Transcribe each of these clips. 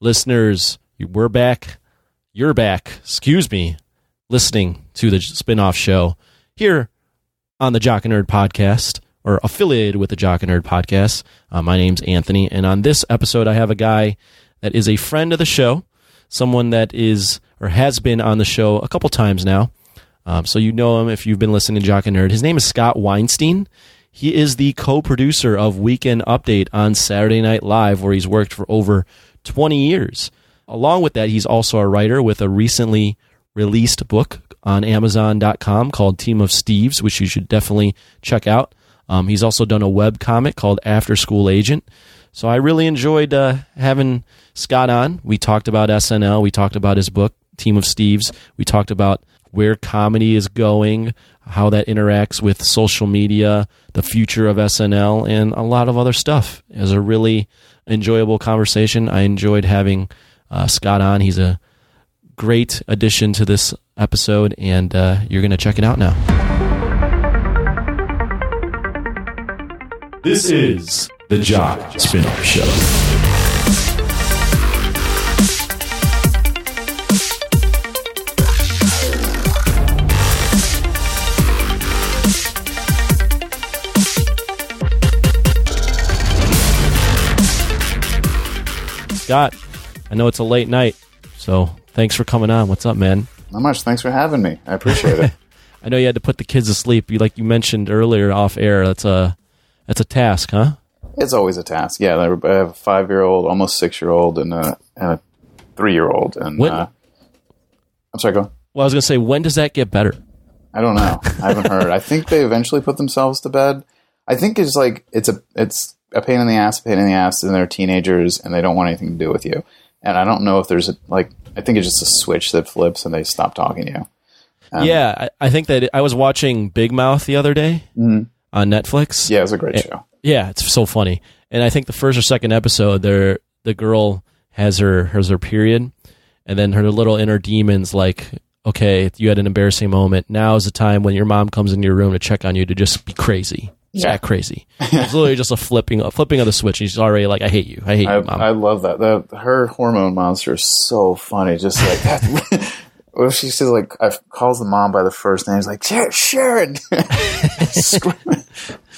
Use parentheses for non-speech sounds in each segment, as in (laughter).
listeners, we're back. You're back. Excuse me. Listening to the spin-off show here on the Jock and Nerd podcast or affiliated with the Jock and Nerd podcast. Uh, my name's Anthony, and on this episode, I have a guy that is a friend of the show, someone that is or has been on the show a couple times now. Um, so you know him if you've been listening to Jock and Nerd. His name is Scott Weinstein. He is the co-producer of Weekend Update on Saturday Night Live, where he's worked for over 20 years. Along with that, he's also a writer with a recently released book on Amazon.com called Team of Steves, which you should definitely check out. Um, he's also done a web comic called After School Agent. So I really enjoyed uh, having Scott on. We talked about SNL. We talked about his book, Team of Steves. We talked about where comedy is going, how that interacts with social media, the future of SNL, and a lot of other stuff. It was a really enjoyable conversation. I enjoyed having uh, Scott on. He's a great addition to this episode, and uh, you're going to check it out now. This is the Jock Spinoff Show. Scott, I know it's a late night, so thanks for coming on. What's up, man? Not much. Thanks for having me. I appreciate it. (laughs) I know you had to put the kids to sleep. You like you mentioned earlier off air. That's a that's a task, huh? It's always a task. Yeah, I have a five year old, almost six year old, and a, and a three year old. And When- uh, I'm sorry. Go. on. Well, I was gonna say, when does that get better? I don't know. I haven't heard. I think they eventually put themselves to bed. I think it's like it's a it's a pain in the ass, a pain in the ass, and they're teenagers and they don't want anything to do with you. And I don't know if there's a like. I think it's just a switch that flips and they stop talking to you. Um, yeah, I, I think that it, I was watching Big Mouth the other day Mhm. on Netflix. Yeah, it's a great show. Yeah, it's so funny. And I think the first or second episode, there the girl has her has her period, and then her little inner demons like, okay, you had an embarrassing moment. Now is the time when your mom comes into your room to check on you to just be crazy, just Yeah. crazy. (laughs) it's literally just a flipping a flipping of the switch. And she's already like, I hate you, I hate I, you, mom. I love that. The, her hormone monster is so funny. Just like that. (laughs) What if she says like I calls the mom by the first name? He's like Sharon. Sharon. (laughs)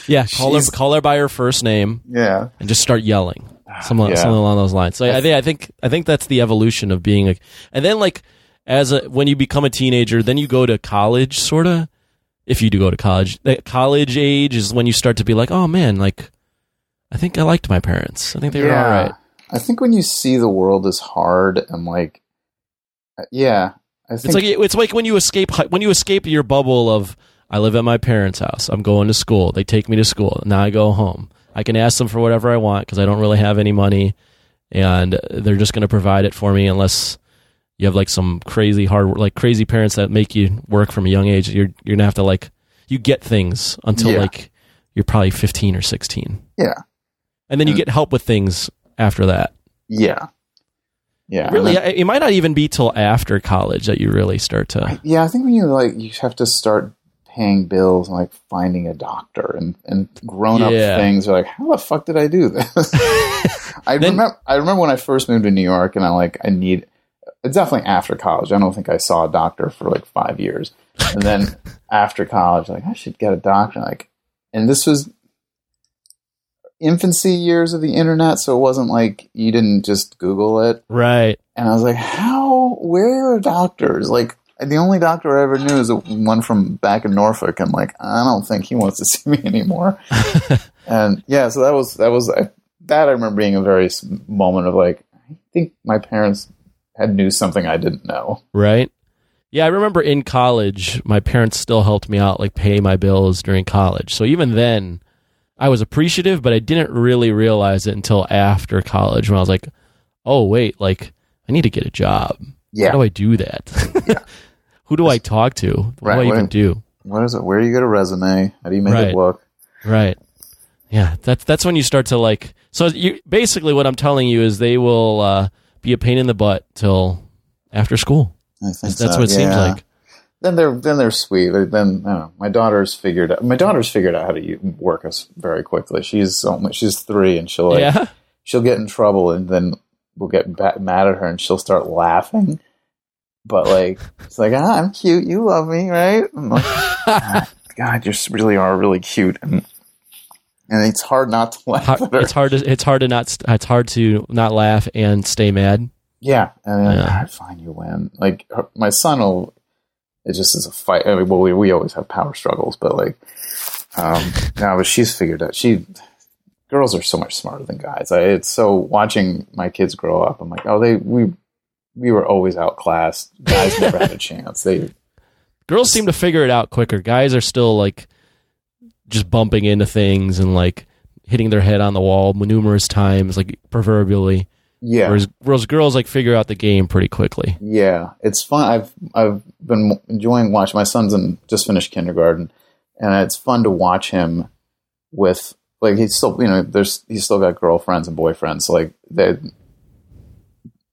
Yeah, call her call her by her first name yeah, and just start yelling. (sighs) Something, Yeah. something along those lines. So I think I think I think that's the evolution of being a, and then like as a when you become a teenager, then you go to college, sort of. If you do go to college, that college age is when you start to be like, oh man, like I think I liked my parents. I think they were all right. I think when you see the world as hard and like, uh, yeah, I think It's like it's like when you escape when you escape your bubble of I live at my parents' house. I'm going to school. They take me to school. Now I go home. I can ask them for whatever I want because I don't really have any money, and they're just going to provide it for me unless you have like some crazy hard like crazy parents that make you work from a young age. You're you're gonna have to like you get things until Yeah. like you're probably 15 or 16, yeah, and then you Mm. get help with things after that. yeah, yeah. Really, then- it might not even be till after college that you really start to. yeah. I think when you like, you have to start paying bills and like finding a doctor and and grown up Yeah. things are like, how the fuck did I do this? (laughs) I Then- remember. I remember when I first moved to New York, and I like I need. Definitely after college. I don't think I saw a doctor for like five years, and then (laughs) after college, like I should get a doctor. Like, and this was infancy years of the internet, so it wasn't like you didn't just Google it. Right. And I was like, how? Where are doctors? Like, the only doctor I ever knew is one from back in Norfolk. And like, I don't think he wants to (laughs) see me anymore. (laughs) and yeah, so that was that was I, that I remember being a very moment of like, I think my parents had knew something I didn't know. Right. Yeah, I remember in college, my parents still helped me out, like pay my bills during college. So even then, I was appreciative, but I didn't really realize it until after college when I was like, oh, wait, like, I need to get a job. Yeah. How do I do that? (laughs) Who do I talk to? What Right, do I even do? What is it? Where do you get a resume? How do you make Right. it look? Right. Yeah, that's that's when you start to like. So you basically what I'm telling you is they will uh, be a pain in the butt till after school. I think That's so, what it seems like. Then they're then they're sweet. Then I don't know. My daughter's figured out. My daughter's figured out how to work us very quickly. She's only she's three, and she'll like yeah. she'll get in trouble, and then we'll get ba- mad at her and she'll start laughing. But like, it's like, ah, I'm cute. You love me, right? I'm like, (laughs) "Ah, God, you really are really cute. And, and it's hard not to laugh Hard- it's hard to it's hard to not it's hard to not laugh and stay mad. Yeah, and then, Yeah. "Ah, fine, you win. Like her, my son will. It just is a fight. I mean, well, we we always have power struggles, but like, um, no, but she's figured out. She girls are so much smarter than guys. I, it's so watching my kids grow up. I'm like, oh, they we we were always outclassed. Guys never had a (laughs) chance. They Girls seem to figure it out quicker. Guys are still like just bumping into things and like hitting their head on the wall numerous times, like proverbially. yeah. Whereas, whereas girls like figure out the game pretty quickly. Yeah, it's fun. I've I've been enjoying watching. My son's in just finished kindergarten, and it's fun to watch him with like he's still you know there's he's still got girlfriends and boyfriends. So like they,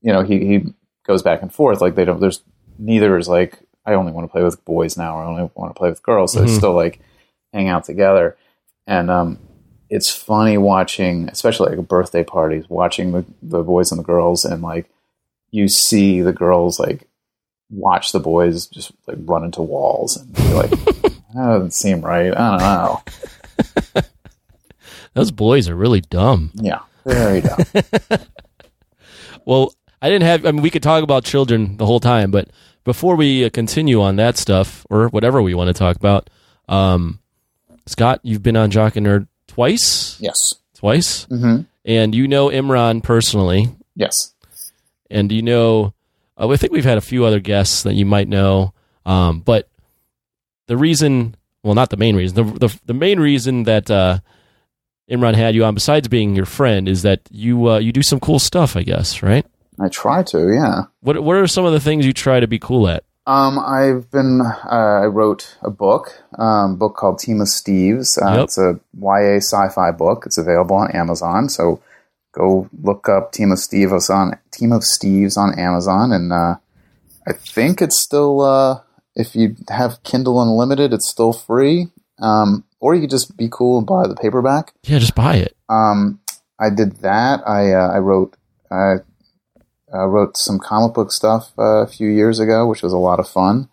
you know, he he goes back and forth. Like they don't. There's neither is like I only want to play with boys now, or I only want to play with girls. So they Mhm. still like hang out together, and um, it's funny watching, especially like birthday parties, watching the the boys and the girls, and like you see the girls like watch the boys just like run into walls and you're like (laughs) that doesn't seem right i don't know (laughs) Those boys are really dumb. yeah very dumb (laughs) Well, I didn't have. I mean, we could talk about children the whole time, but before we uh, continue on that stuff or whatever we want to talk about, um, Scott, you've been on Jock and Nerd twice, yes twice, hmm and you know Imran personally, yes and you know. Uh, I think we've had a few other guests that you might know, um, but the reason, well, not the main reason, the the, the main reason that uh, Imran had you on, besides being your friend, is that you uh, you do some cool stuff, I guess, right? i try to yeah What What are some of the things you try to be cool at? Um i've been uh, i wrote a book um book called team of steves uh, Yep. it's a ya sci-fi book it's available on amazon so go look up team of steves on team of steves on amazon and uh i think it's still uh if you have kindle unlimited it's still free um or you could just be cool and buy the paperback Yeah, just buy it. um, I did that. I uh, I wrote I uh, wrote some comic book stuff uh, a few years ago, which was a lot of fun.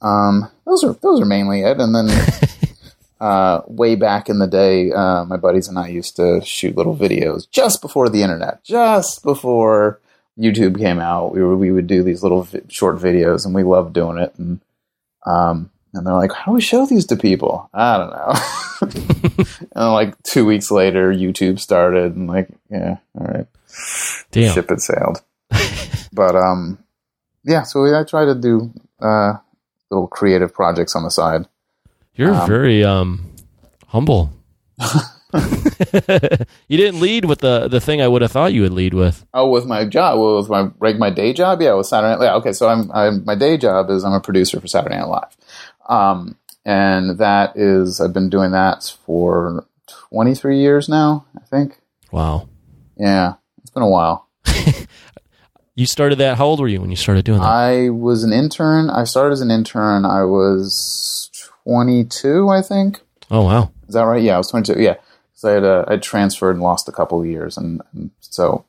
Um, those are those are mainly it. And then (laughs) uh, way back in the day, uh, my buddies and I used to shoot little videos just before the internet, just before YouTube came out. We were we would do these little vi- short videos, and we loved doing it. And um, and they're like, "How do we show these to people?" I don't know. (laughs) and like two weeks later, YouTube started, and like, yeah, all right, Damn. ship had sailed. (laughs) but um, yeah. So I try to do uh, little creative projects on the side. You're Um, very um humble. (laughs) you didn't lead with the the thing I would have thought you would lead with. Oh, with my job, well, with my like my day job, yeah, with Saturday Night. Yeah, okay, so I'm, I'm my day job is I'm a producer for Saturday Night Live, um, and that is I've been doing that for 23 years now. I think, Wow. yeah, it's been a while. (laughs) You started that. How old were you when you started doing that? I was an intern. I started as an intern. I was 22, I think. oh wow. Is that right? Yeah, I was 22. Yeah, because I had uh, I transferred and lost a couple of years, and, and so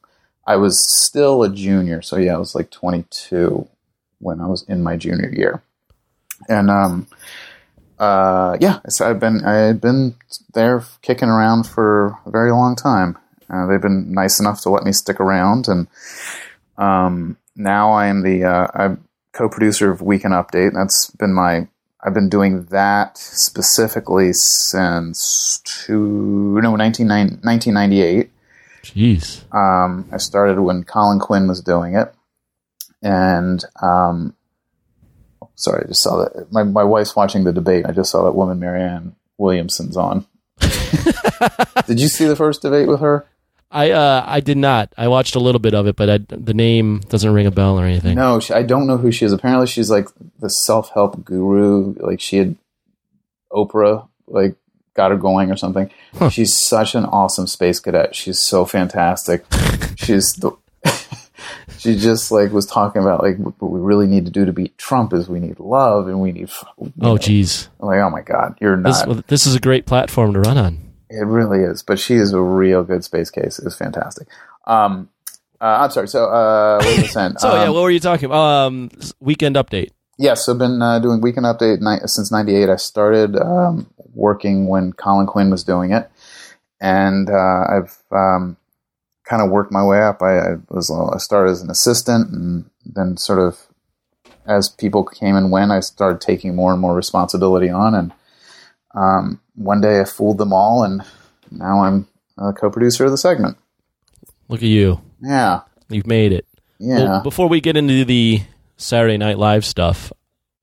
I was still a junior. So yeah, I was like 22 when I was in my junior year, and um, uh, yeah, so I've been I had been there kicking around for a very long time. Uh, they've been nice enough to let me stick around, and um, now I am the uh, I'm co-producer of Weekend Update. That's been my I've been doing that specifically since two, no, 1998. Jeez. Um, I started when Colin Quinn was doing it. And, um, sorry, I just saw that. My, my wife's watching the debate. I just saw that woman, Marianne Williamson's on. (laughs) Did you see the first debate with her? I uh I did not. I watched a little bit of it, but I, the name doesn't ring a bell or anything. No, I don't know who she is. Apparently, she's like the self help guru. Like she had Oprah, like got her going or something. Huh. She's such an awesome space cadet. She's so fantastic. (laughs) she's the. (laughs) she just like was talking about like what we really need to do to beat Trump is we need love and we need. Oh know. geez. I'm like oh my god, you're This not. well, this is a great platform to run on. It really is, but she is a real good space case. It's fantastic. Um, I'm sorry. So, uh, what was I? (laughs) So yeah, Um, what were you talking about? Um, weekend update. Yes, I've been uh, doing Weekend Update ni- since '98. I started um, working when Colin Quinn was doing it, and uh, I've um, kind of worked my way up. I, I was I started as an assistant, and then sort of as people came and went, I started taking more and more responsibility on. And um, one day, I fooled them all, and now I'm a co-producer of the segment. Look at you. Yeah, You've made it. yeah. Well, before we get into the Saturday Night Live stuff,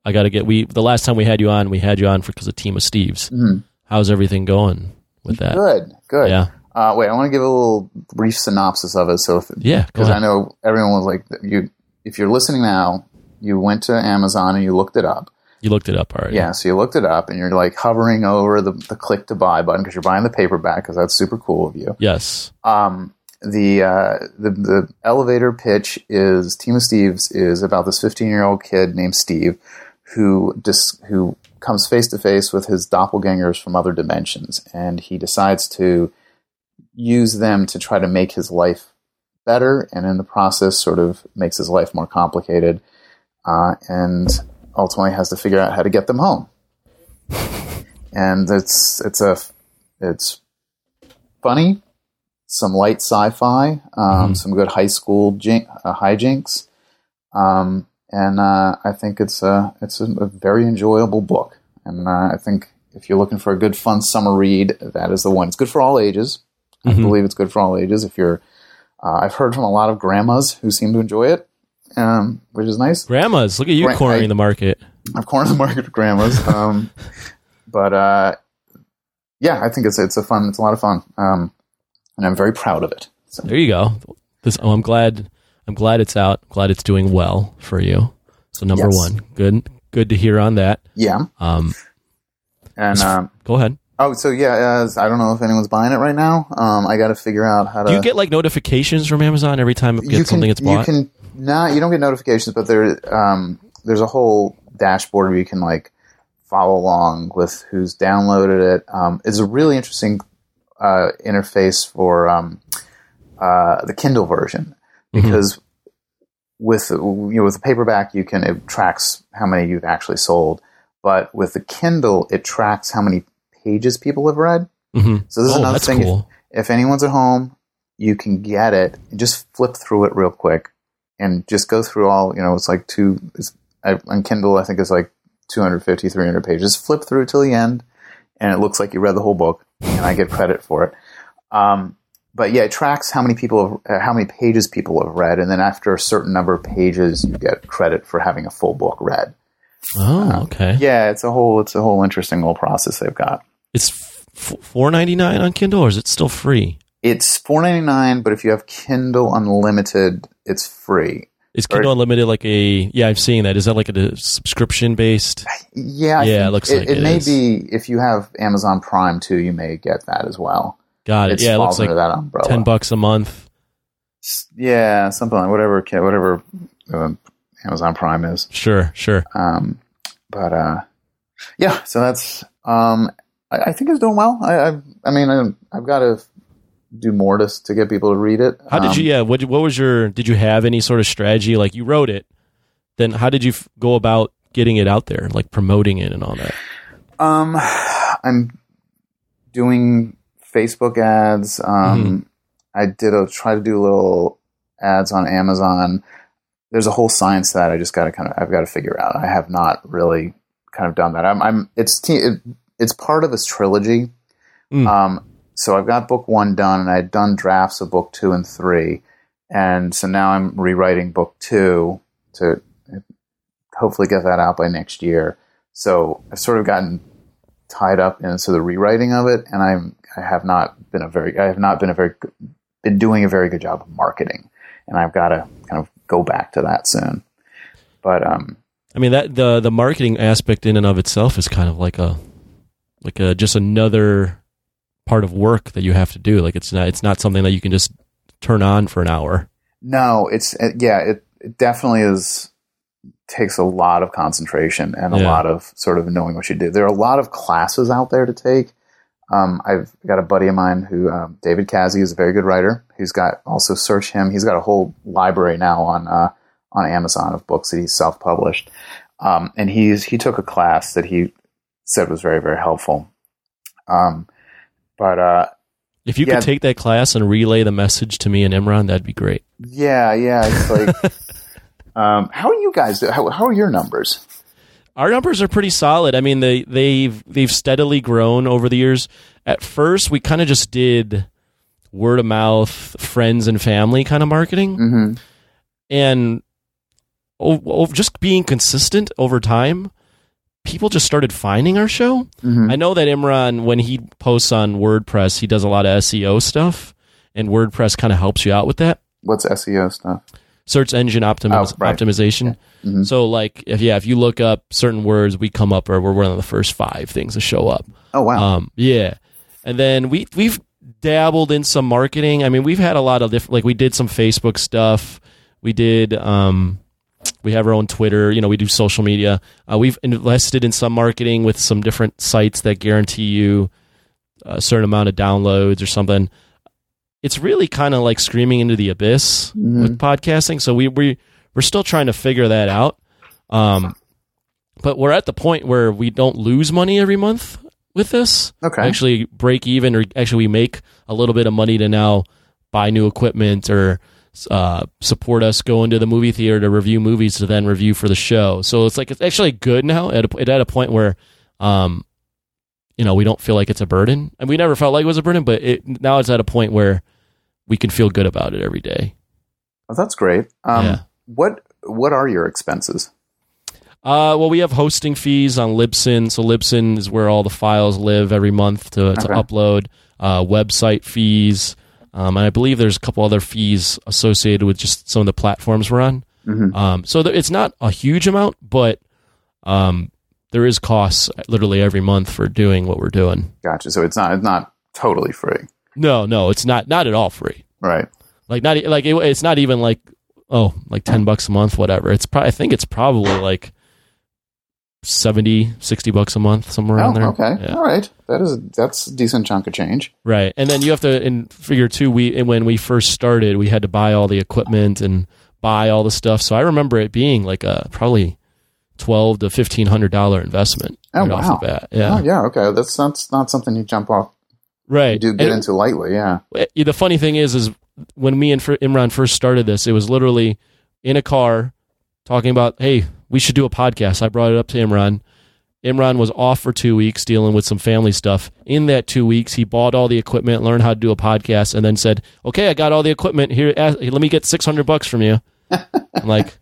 I got to get we. The last time we had you on, we had you on for because of Team of Steves. Mhm. How's everything going with that? Good, good. Yeah, Uh, wait, I want to give a little brief synopsis of it. So, if, yeah. Because I know everyone was like, you. If you're listening now, you went to Amazon and you looked it up. You looked it up already. Yeah, so you looked it up and you're like hovering over the, the click to buy button because you're buying the paperback because that's super cool of you. Yes. Um, the, uh, the the elevator pitch is Team of Steve's is about this 15 year old kid named Steve who dis- who comes face to face with his doppelgangers from other dimensions, and he decides to use them to try to make his life better, and in the process, sort of makes his life more complicated, uh, and ultimately has to figure out how to get them home. And it's it's a it's funny, some light sci-fi, um, Mhm. some good high school jink, uh, hijinks, um, and uh, I think it's a it's a, a very enjoyable book. And uh, I think if you're looking for a good, fun summer read, that is the one. It's good for all ages. I Mhm. believe it's good for all ages. If you're, uh, I've heard from a lot of grandmas who seem to enjoy it, um, which is nice. Grandmas, look at you Gra- cornering I- the market. I've cornered the market with grandmas. (laughs) Um, but uh, yeah, I think it's it's a fun, it's a lot of fun, um, and I'm very proud of it. So, There you go. This, oh, I'm glad. I'm glad it's out. Glad it's doing well for you. So number Yes. one, good. Good to hear on that. yeah, Um, and um, go ahead. oh, so yeah, as I don't know if anyone's buying it right now. Um, I got to figure out how to. Do you get like notifications from Amazon every time it gets something gets bought? You can not. You don't get notifications, but there um, there's a whole dashboard where you can like follow along with who's downloaded it. Um, it's a really interesting uh, interface for um, uh, the Kindle version Mm-hmm. because with you know with the paperback you can it tracks how many you've actually sold, but with the Kindle it tracks how many pages people have read. hmm So this is Oh, another thing. Cool. if anyone's at home, you can get it and just flip through it real quick and just go through all, you know, it's like two, it's, I, on Kindle, I think it's like 250, 300 pages. Flip through till the end and it looks like you read the whole book and I get credit for it. Um, but yeah, it tracks how many people, have, uh, how many pages people have read. And then after a certain number of pages, you get credit for having a full book read. Oh, okay. Yeah, it's a whole, it's a whole interesting little process they've got. It's f- four ninety nine on Kindle, or is it still free? It's four ninety nine, but if you have Kindle Unlimited, it's free. Is Kindle Unlimited like a? Yeah, I've seen that. Is that like a subscription based? Yeah, I Yeah, it looks it, like it it may is. be if you have Amazon Prime too, you may get that as well. Got it. It's yeah, it looks like that umbrella. ten bucks a month. Yeah, something like whatever whatever uh, Amazon Prime is. Sure, sure. Um, but uh, yeah, so that's um, I, I think it's doing well. I I, I mean I, I've got to do more to to get people to read it. How did Um, you? Yeah. What What was your? Did you have any sort of strategy? Like you wrote it, then how did you f- go about getting it out there, like promoting it and all that? Um, I'm doing Facebook ads. Um, I did a try to do little ads on Amazon. There's a whole science to that I just got to kind of I've got to figure out. I have not really kind of done that. I'm, I'm it's te- it, it's part of this trilogy. Mm. Um, so I've got book one done, and I'd done drafts of book two and three, and so now I'm rewriting book two to hopefully get that out by next year. So I've sort of gotten tied up into the rewriting of it, and I'm I have not been a very I have not been a very been doing a very good job of marketing, and I've got to kind of go back to that soon. But um, I mean that the the marketing aspect in and of itself is kind of like a like a just another part of work that you have to do. Like it's not it's not something that you can just turn on for an hour. no, it's it, yeah, it, it definitely is takes a lot of concentration and a Yeah. lot of sort of knowing what you do. There are a lot of classes out there to take. Um, I've got a buddy of mine who, um, David Kazzie, is a very good writer. He's got also search him. He's got a whole library now on uh, on Amazon of books that he's self published. Um, and he's he took a class that he said was very very helpful. Um, but uh, If you Yeah. could take that class and relay the message to me and Imran, that'd be great. yeah, yeah, it's like, (laughs) um, how are you guys? How, how are your numbers? Our numbers are pretty solid. I mean, they they've they've steadily grown over the years. At first, we kind of just did word of mouth, friends and family kind of marketing, Mm-hmm. and just being consistent over time. People just started finding our show. Mm-hmm. I know that Imran, when he posts on WordPress, he does a lot of SEO stuff, and WordPress kind of helps you out with that. What's SEO stuff? search engine optimi- Oh, right. optimization. Mhm. So, like, if yeah, if you look up certain words, we come up, or we're one of the first five things to show up. Oh wow. Um, yeah, and then we we've dabbled in some marketing. I mean, we've had a lot of different. Like, we did some Facebook stuff. We did. Um, we have our own Twitter. You know, we do social media. Uh, we've invested in some marketing with some different sites that guarantee you a certain amount of downloads or something. It's really kind of like screaming into the abyss Mhm. with podcasting. So we we we're still trying to figure that out. Um, but we're at the point where we don't lose money every month with this. Okay. Actually, break even, or actually, we make a little bit of money to now buy new equipment or uh, support us go into the movie theater to review movies to then review for the show. So it's like it's actually good now at a, it at a point where, um, you know, we don't feel like it's a burden, and we never felt like it was a burden, but it now it's at a point where we can feel good about it every day. Well, that's great. Um, Yeah. What What are your expenses? Uh, well, we have hosting fees on Libsyn. So Libsyn is where all the files live every month to, to Okay. upload. Uh, website fees. Um, and I believe there's a couple other fees associated with just some of the platforms we're on. Mhm. Um, so there, it's not a huge amount, but um, there is costs literally every month for doing what we're doing. Gotcha. So it's not it's not totally free, No, no, it's not not at all free. right? Like not like it, it's not even like oh like ten bucks a month, whatever. It's probably I think it's probably like 70, 60 bucks a month somewhere around Oh, there. okay. Yeah. All right. That is that's a decent chunk of change. Right, and then you have to in figure too. We when we first started, we had to buy all the equipment and buy all the stuff. So I remember it being like a probably twelve to fifteen hundred dollar investment Oh, right wow. Yeah, Oh, yeah. Okay. That's that's not something you jump off. right. You do get And- into lightly. Yeah. it- eh, the funny thing is, is when me and Imran first started this, it was literally in a car talking about, hey, we should do a podcast. I brought it up to Imran. Imran was off for two weeks dealing with some family stuff. In that two weeks, he bought all the equipment, learned how to do a podcast, and then said, "Okay, I got all the equipment here. Let me get six hundred bucks from you." I'm (laughs) like,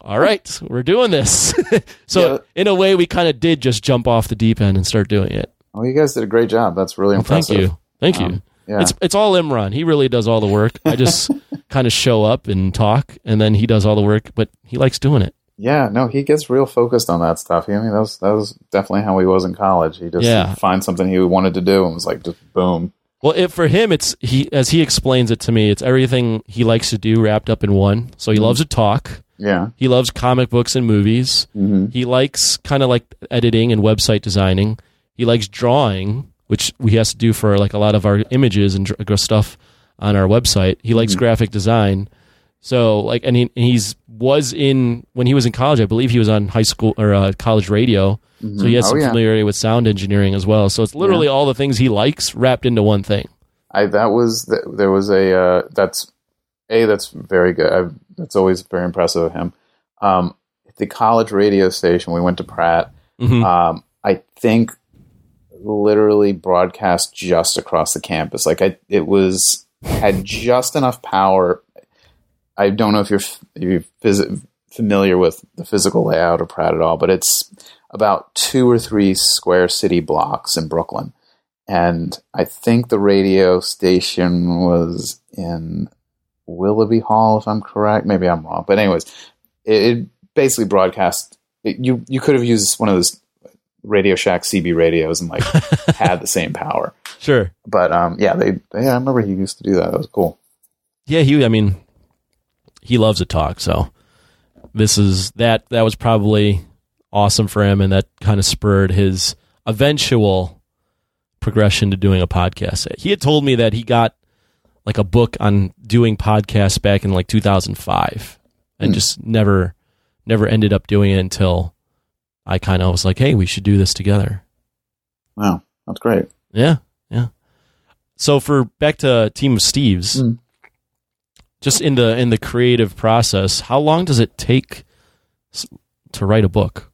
"All right, we're doing this." (laughs) so Yeah. in a way, we kind of did just jump off the deep end and start doing it. Well, you guys did a great job. That's really Well, thank you, thank you. Um, Yeah. It's it's all Imran. He really does all the work. I just (laughs) kind of show up and talk, and then he does all the work. But he likes doing it. Yeah, no, he gets real focused on that stuff. I mean, that was that was definitely how he was in college. He just Yeah. find something he wanted to do and was like, just boom. Well, it, for him, it's he as he explains it to me. It's everything he likes to do wrapped up in one. So he Mm-hmm. loves to talk. Yeah, He loves comic books and movies. hmm He likes kind of like editing and website designing. He likes drawing, which we has to do for like a lot of our images and stuff on our website. He likes Mhm. graphic design. So like, and, he, and he's was in when he was in college. I believe he was on high school or uh, college radio. So he has Oh, some yeah. familiarity with sound engineering as well. So it's literally all the things he likes wrapped into one thing. I that was th- there was a uh, that's a that's very good. I've, that's always very impressive of him. Um, the college radio station, we went to Pratt. Mhm. Um, I think literally broadcast just across the campus. Like I, it was had just enough power. I don't know if you're you're phys- familiar with the physical layout of Pratt at all, but it's about two or three square city blocks in Brooklyn. And I think the radio station was in Willoughby Hall, if I'm correct. Maybe I'm wrong, but anyways, it, it basically broadcast. It, you you could have used one of those Radio Shack CB radios and like (laughs) had the same power. Sure. But um, yeah, they yeah, I remember he used to do that. That was cool. Yeah, he. I mean, he loves to talk. So this is that. That was probably awesome for him, and that kind of spurred his eventual progression to doing a podcast. He had told me that he got like a book on doing podcasts back in like 2005 and Hmm. just never never ended up doing it until I kind of was like, "Hey, we should do this together." Wow, that's great. Yeah, yeah. So for back to Team of Steves, Mm. just in the in the creative process, how long does it take to write a book?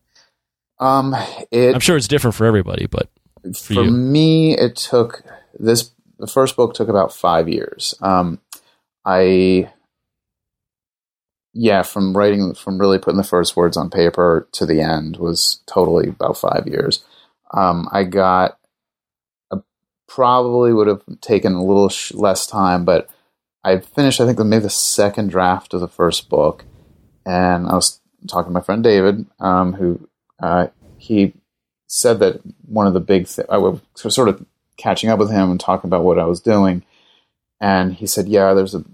Um, it I'm sure it's different for everybody, but for you. me it took this the first book took about five years um i yeah from writing from really putting the first words on paper to the end was totally about five years. Um i got a, probably would have taken a little sh- less time but i finished i think maybe the second draft of the first book and i was talking to my friend david um who uh he said that one of the big I was sort of catching up with him and talking about what I was doing, and he said, "Yeah, there's a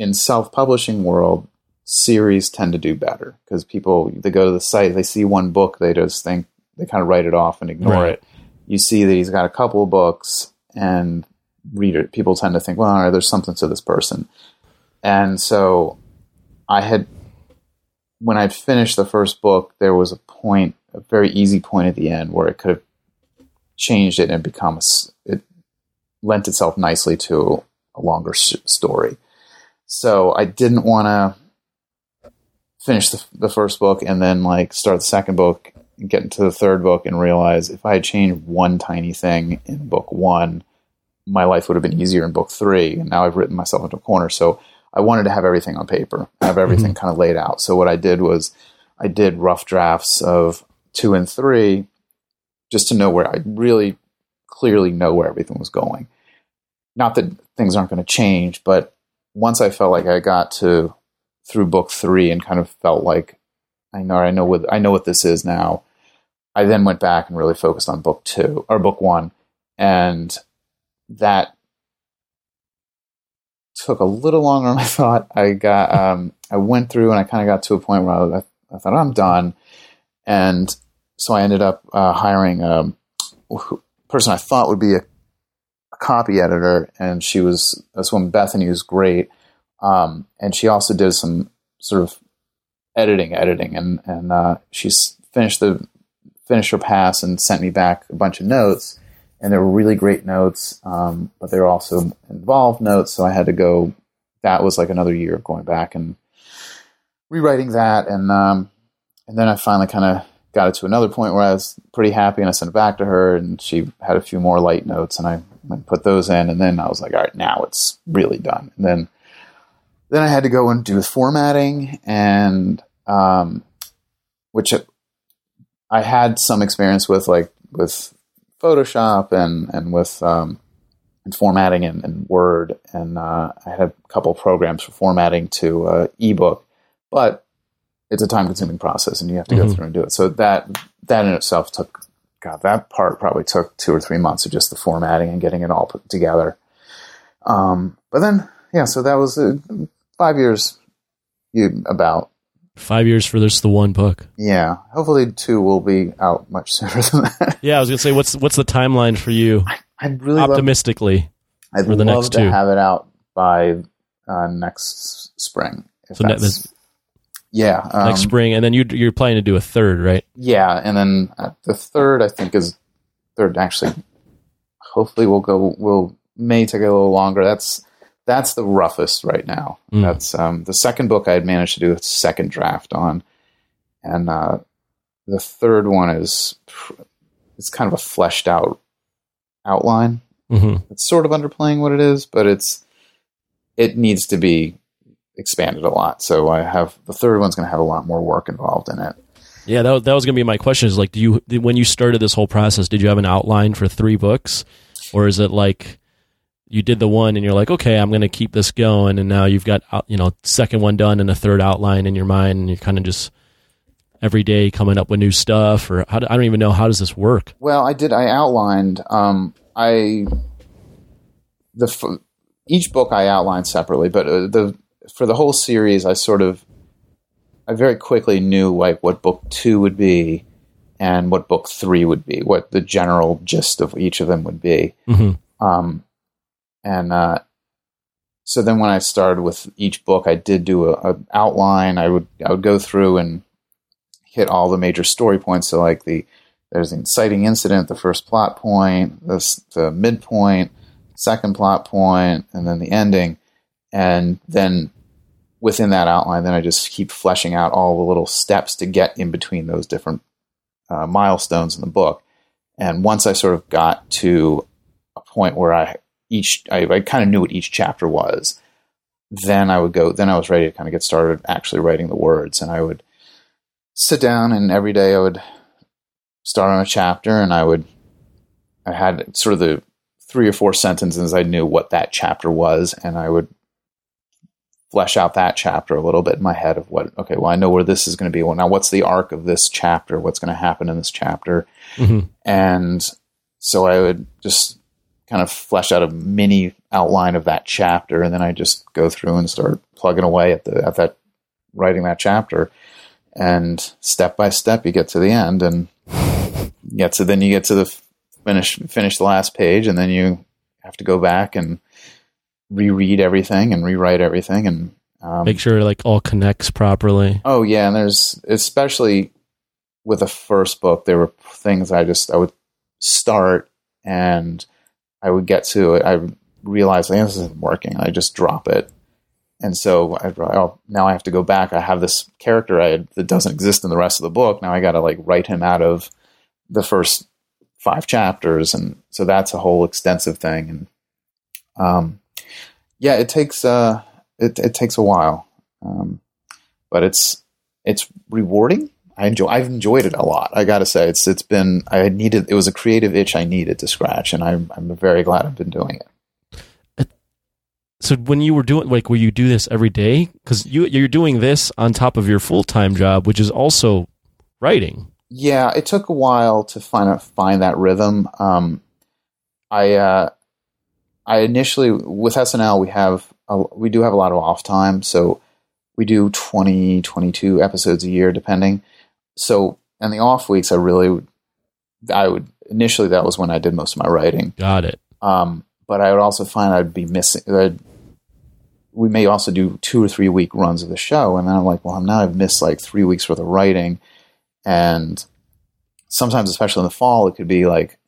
in self-publishing world, series tend to do better because people they go to the site, they see one book, they just think they kind of write it off and ignore Right. it. You see that he's got a couple of books, and reader people tend to think, well, all right, there's something to this person, and so I had when I'd finished the first book, there was a point, a very easy point at the end where it could have changed it and become a it lent itself nicely to a longer story. So I didn't want to finish the, the first book and then like start the second book and get into the third book and realize if I had changed one tiny thing in book one, my life would have been easier in book three. And now I've written myself into a corner. So I wanted to have everything on paper, have everything mm-hmm. kind of laid out. So what I did was I did rough drafts of two and three just to know where I really clearly know where everything was going. Not that things aren't going to change, but once I felt like I got to through book three and kind of felt like I know I know what I know what this is now. I then went back and really focused on book two or book one, and that took a little longer than I thought. I got um, I went through and I kind of got to a point where I, I thought I'm done, and so I ended up uh, hiring um, a person I thought would be a copy editor, and she was this woman Bethany was great, um, and she also did some sort of editing, editing, and and uh, finished the finished her pass and sent me back a bunch of notes, and they were really great notes, um, but they were also involved notes, so I had to go. That was like another year of going back and rewriting that, and um, and then I finally kind of got it to another point where I was pretty happy, and I sent it back to her, and she had a few more light notes, and I, I put those in, and then I was like, all right, now it's really done, and then then I had to go and do the formatting, and um, which I had some experience with, like with Photoshop and and with um, and formatting and, and Word, and uh, I had a couple programs for formatting to uh, ebook, but it's a time consuming process, and you have to go Mhm. through and do it. So that that in itself took God, that part probably took two or three months of just the formatting and getting it all put together. Um, but then, yeah, so that was uh, five years. You about five years for this the one book. yeah. Hopefully, two will be out much (laughs) sooner than that. Yeah, I was gonna say, what's what's the timeline for you? I'd really love Optimistically, I'd for the love next to two. have it out by uh, next spring. If So that's, yeah, um, next spring, and then you you're planning to do a third, right? yeah, and then uh, the third I think is third. Actually, hopefully we'll go. We'll may take a little longer. That's that's the roughest right now. Mm. That's um, the second book I had managed to do a second draft on, and uh, the third one is it's kind of a fleshed out outline. hmm it's sort of underplaying what it is, but it's it needs to be expanded a lot. So I have the third one's going to have a lot more work involved in it. Yeah, that was, that was gonna be my question. Is like, do you when you started this whole process, did you have an outline for three books, or is it like you did the one and you're like, okay, I'm gonna keep this going, and now you've got you know second one done and a third outline in your mind, and you're kind of just every day coming up with new stuff, or how do, I don't even know how does this work. Well, I did. I outlined. Um, I the f- each book I outlined separately, but uh, the for the whole series, I sort of I very quickly knew like what book two would be, and what book three would be, what the general gist of each of them would be. hmm Um, and uh, so then when I started with each book, I did do a, a outline. I would I would go through and hit all the major story points. So like the there's the inciting incident, the first plot point, the, the midpoint, second plot point, and then the ending. And then within that outline, then I just keep fleshing out all the little steps to get in between those different uh, milestones in the book. And once I sort of got to a point where I each I, I kind of knew what each chapter was, then I would go. Then I was ready to kind of get started actually writing the words, and I would sit down and every day I would start on a chapter, and I would I had sort of the three or four sentences I knew what that chapter was, and I would flesh out that chapter a little bit in my head of what okay well i know where this is going to be. Well now what's the arc of this chapter? What's going to happen in this chapter? Hmm and so I would just kind of flesh out a mini outline of that chapter, and then I just go through and start plugging away at the at that writing that chapter, and step by step you get to the end, and get to then you get to the finish finish the last page, and then you have to go back and reread everything and rewrite everything, and um, Make sure like all connects properly. Oh yeah, and there's especially with the first book, there were things I just I would start and I would get to it. I realized like, this isn't working. I just drop it, and so I oh, now I have to go back. I have this character I had, that doesn't exist in the rest of the book. Now I got to like write him out of the first five chapters, and so that's a whole extensive thing. And um, yeah, it takes uh, it it takes a while, um, but it's it's rewarding. I enjoy. I've enjoyed it a lot. I got to say, it's it's been. I needed. It was a creative itch I needed to scratch, and I'm I'm very glad I've been doing it. So when you were doing like, will you do this every day? Because you you're doing this on top of your full time job, which is also writing. Yeah, it took a while to find out, find that rhythm. Um, I uh, I initially with SNL we have a, we do have a lot of off time, so we do 20, 22 episodes a year, depending. So in the off weeks, I really would, I would initially that was when I did most of my writing. Got it. Um, but I would also find I'd be missing. I'd, we may also do two or three week runs of the show, and then I'm like, well, now I've missed like three weeks worth of writing, and sometimes, especially in the fall, it could be like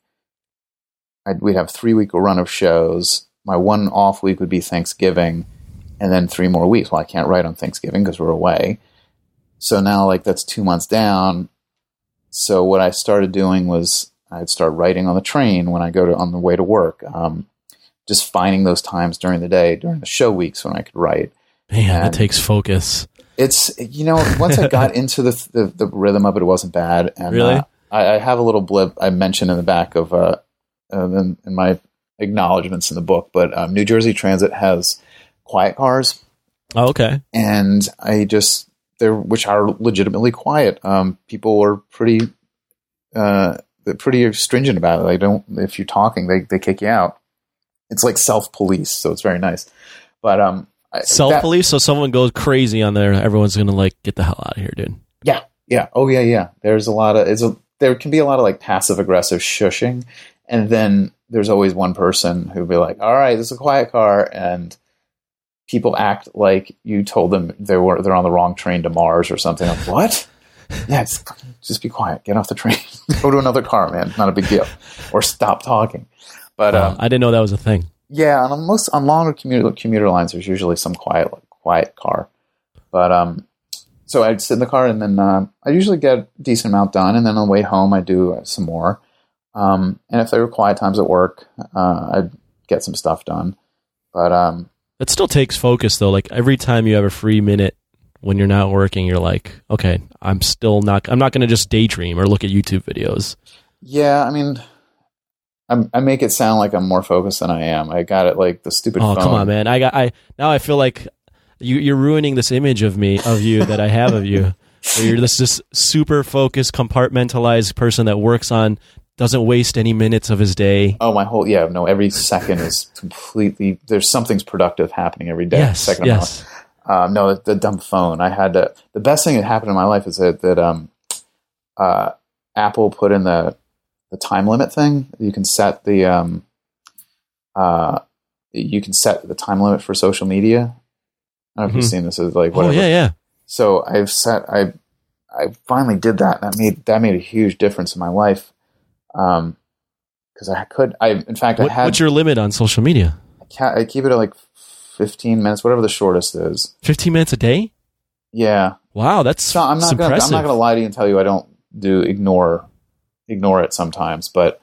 I'd, we'd have three week run of shows. My one off week would be Thanksgiving, and then three more weeks. Well, I can't write on Thanksgiving because we're away. So now, like that's two months down. So what I started doing was I'd start writing on the train when I go to on the way to work. Um, just finding those times during the day, during the show weeks when I could write. Man, that And- takes focus. It's you know once I got (laughs) into the, the the rhythm of it, it wasn't bad. And Really? uh, I, I have a little blip I mentioned in the back of uh in, in my acknowledgments in the book, but um, New Jersey Transit has quiet cars, Oh, okay. and I just they're which are legitimately quiet. Um, people are pretty uh they're pretty stringent about it. They don't if you're talking, they they kick you out. It's like self police, so it's very nice. But um, Self police. So someone goes crazy on there, everyone's gonna like get the hell out of here, dude. Yeah, yeah, oh yeah, yeah. There's a lot of it's a there can be a lot of like passive aggressive shushing, and then there's always one person who'd be like, "All right, this is a quiet car," and people act like you told them they were they're on the wrong train to Mars or something. Like, what? (laughs) Yeah, just, just be quiet. Get off the train. (laughs) Go to another car, man. Not a big deal. Or stop talking. But um, I didn't know that was a thing. yeah, on most on longer commuter commuter lines, there's usually some quiet quiet car. But um, so I'd sit in the car, and then uh, I usually get a decent amount done, and then on the way home, I do uh, some more. Um, and if there were quiet times at work, uh, I'd get some stuff done. But um, It still takes focus though. Like every time you have a free minute when you're not working, you're like, okay, I'm still not. I'm not gonna just daydream or look at YouTube videos. yeah, I mean, I'm, I make it sound like I'm more focused than I am. I got it like the stupid. Oh phone. come on, man! I got. I now I feel like you, you're ruining this image of me of you that I have of you. (laughs) You're this just super focused, compartmentalized person that works on doesn't waste any minutes of his day. Oh, my whole yeah. No, every second is completely. There's something's productive happening every day. yes, second yes. Um, no, the, the dumb phone. I had to, the best thing that happened in my life is that, that um, uh, Apple put in the the time limit thing. You can set the um, uh, you can set the time limit for social media. I don't know if you've Mhm. seen this. It's like whatever. Oh yeah, yeah. So I've set I I finally did that. That made that made a huge difference in my life. Um, because I could I in fact What, I had what's your limit on social media? I ca- I keep it at like fifteen minutes, whatever the shortest is. Fifteen minutes a day? Yeah. Wow, that's So I'm not gonna I'm not gonna lie to you and tell you I don't do ignore ignore it sometimes, but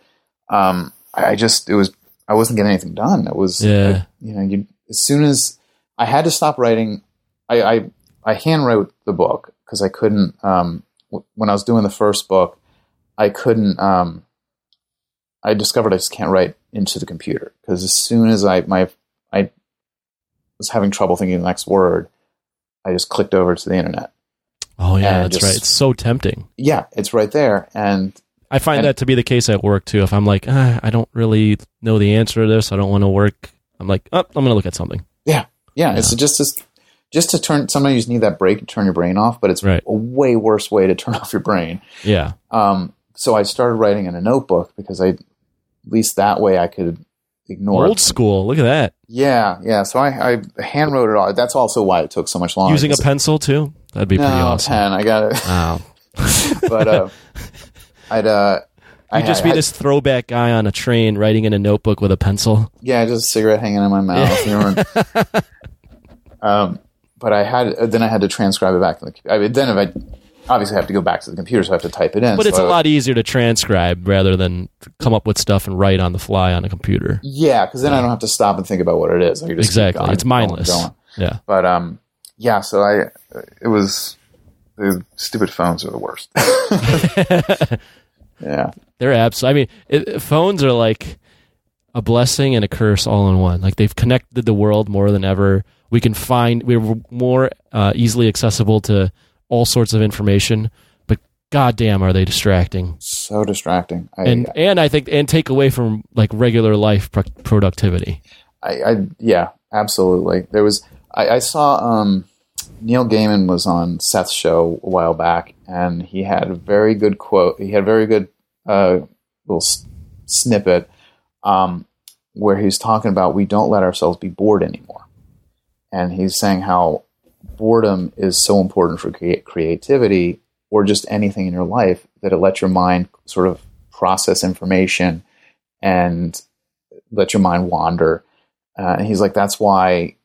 um I just it was I wasn't getting anything done. It was Yeah. you know you as soon as I had to stop writing, I I, I hand wrote the book because I couldn't um w- when I was doing the first book, I couldn't um I discovered I just can't write into the computer because as soon as I my I was having trouble thinking the next word, I just clicked over to the internet. Oh yeah, that's just- right. It's so tempting. Yeah, it's right there, and I find And- that to be the case at work too. If I'm like, ah, I don't really know the answer to this, I don't want to work. I'm like, oh, I'm going to look at something. yeah, Yeah. it's just this, just to turn. Sometimes you just need that break to turn your brain off, but it's Right. a way worse way to turn (laughs) off your brain. Yeah. Um, so I started writing in a notebook because I, least that way I could ignore. Old school. Look at that. Yeah, yeah. So I, I hand wrote it all. That's also why it took so much longer. Using a pencil too. That'd be no, pretty awesome. pen. I got it. (laughs) Wow. (laughs) but uh, I'd uh, I You just had- be this throwback guy on a train writing in a notebook with a pencil. Yeah, just a cigarette hanging in my mouth. know. (laughs) um, but I had then I had to transcribe it back. I mean, then if I obviously I have to go back to the computer, so I have to type it in. But it's a lot easier to transcribe rather than come up with stuff and write on the fly on a computer. Yeah, because then I don't have to stop and think about what it is. Exactly. going, It's mindless. going, going. Yeah. But um, yeah. So I, it was the stupid phones are the worst. (laughs) yeah. They're apps. I mean, it, phones are like a blessing and a curse all in one. Like they've connected the world more than ever. We can find we're more uh, easily accessible to all sorts of information, but goddamn, are they distracting? So distracting. I, And and I think and take away from like regular life pro- productivity. I, I yeah, absolutely. There was I, I saw um, Neil Gaiman was on Seth's show a while back, and he had a very good quote. He had a very good uh, little s- snippet um, where he was talking about we don't let ourselves be bored anymore, and he's saying how boredom is so important for crea- creativity or just anything in your life that it lets your mind sort of process information and let your mind wander. Uh, and he's like, that's why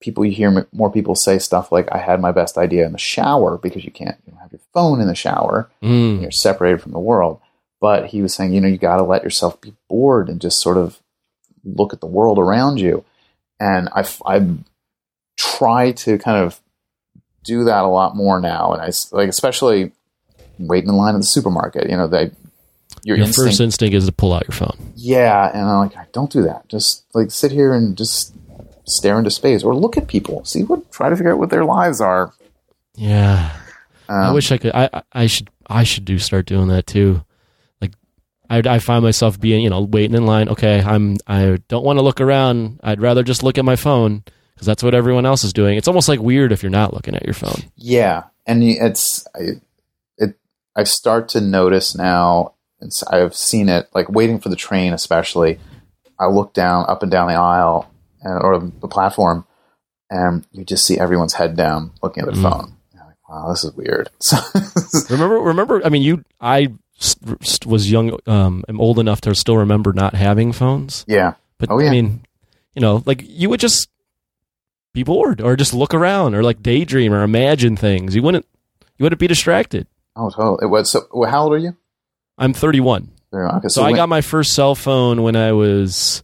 people you hear more people say stuff like, "I had my best idea in the shower," because you can't you have your phone in the shower. Mm. You're separated from the world. But he was saying, you know, you got to let yourself be bored and just sort of look at the world around you. And I, I try to kind of do that a lot more now. And I like, especially waiting in line at the supermarket. You know, they your, Your instinct first instinct is to pull out your phone. yeah, and I'm like, don't do that. Just like sit here and just stare into space, or look at people, see what, try to figure out what their lives are. Yeah. I Um, wish I could. I I- I should. I should do start doing that too. Like, I I find myself being you know waiting in line. Okay, I'm. I don't want to look around. I'd rather just look at my phone because that's what everyone else is doing. It's almost like weird if you're not looking at your phone. Yeah, and it's I, it. I start to notice now. I've seen it like waiting for the train, especially. I look down up and down the aisle and, or the platform, and you just see everyone's head down, looking at their Mm. phone. Like, wow, this is weird. (laughs) So, Remember? Remember? I mean, you. I s- s- was young. Um, am old enough to still remember not having phones. yeah, But Oh, yeah. I mean, you know, like you would just be bored or just look around or like daydream or imagine things. You wouldn't. You wouldn't be distracted. oh, totally. It was. So, how old are you? I'm 31. Okay, So, I when- got my first cell phone when I was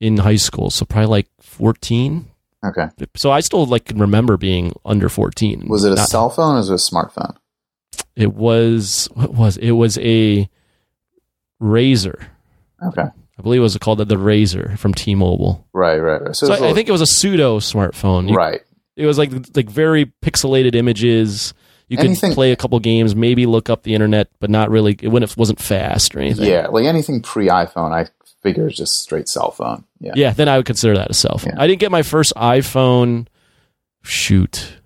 in high school, so probably like 14. okay. So I still like can remember being under 14. Was it a Not- cell phone or was it a smartphone? It was what was it was a Razor. Okay. I believe it was called the, the Razor from T-Mobile. Right, right, right. So, So I, I little- think it was a pseudo smartphone. You- right. It was like like very pixelated images. You could Anything- play a couple games, maybe look up the internet, but not really. It wouldn't, wasn't fast or anything. Yeah, like anything pre iPhone, I figure is just straight cell phone. Yeah. Yeah, then I would consider that a cell phone. Yeah. I didn't get my first iPhone. Shoot,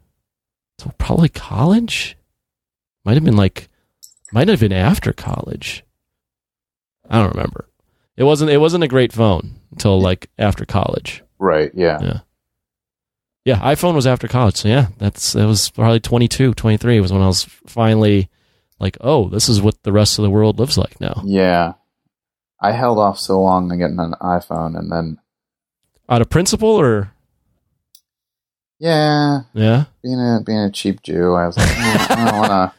so probably college. Might have been like Might have been after college. I don't remember. It wasn't. It wasn't a great phone until like after college. Right. Yeah. Yeah. Yeah, iPhone was after college. So yeah, that's that was probably 22, 23 was when I was finally like, oh, this is what the rest of the world lives like now. Yeah. I held off so long on getting an iPhone, and then Out of principle or yeah, yeah, being a being a cheap Jew, I was like, "Eh, I don't want to.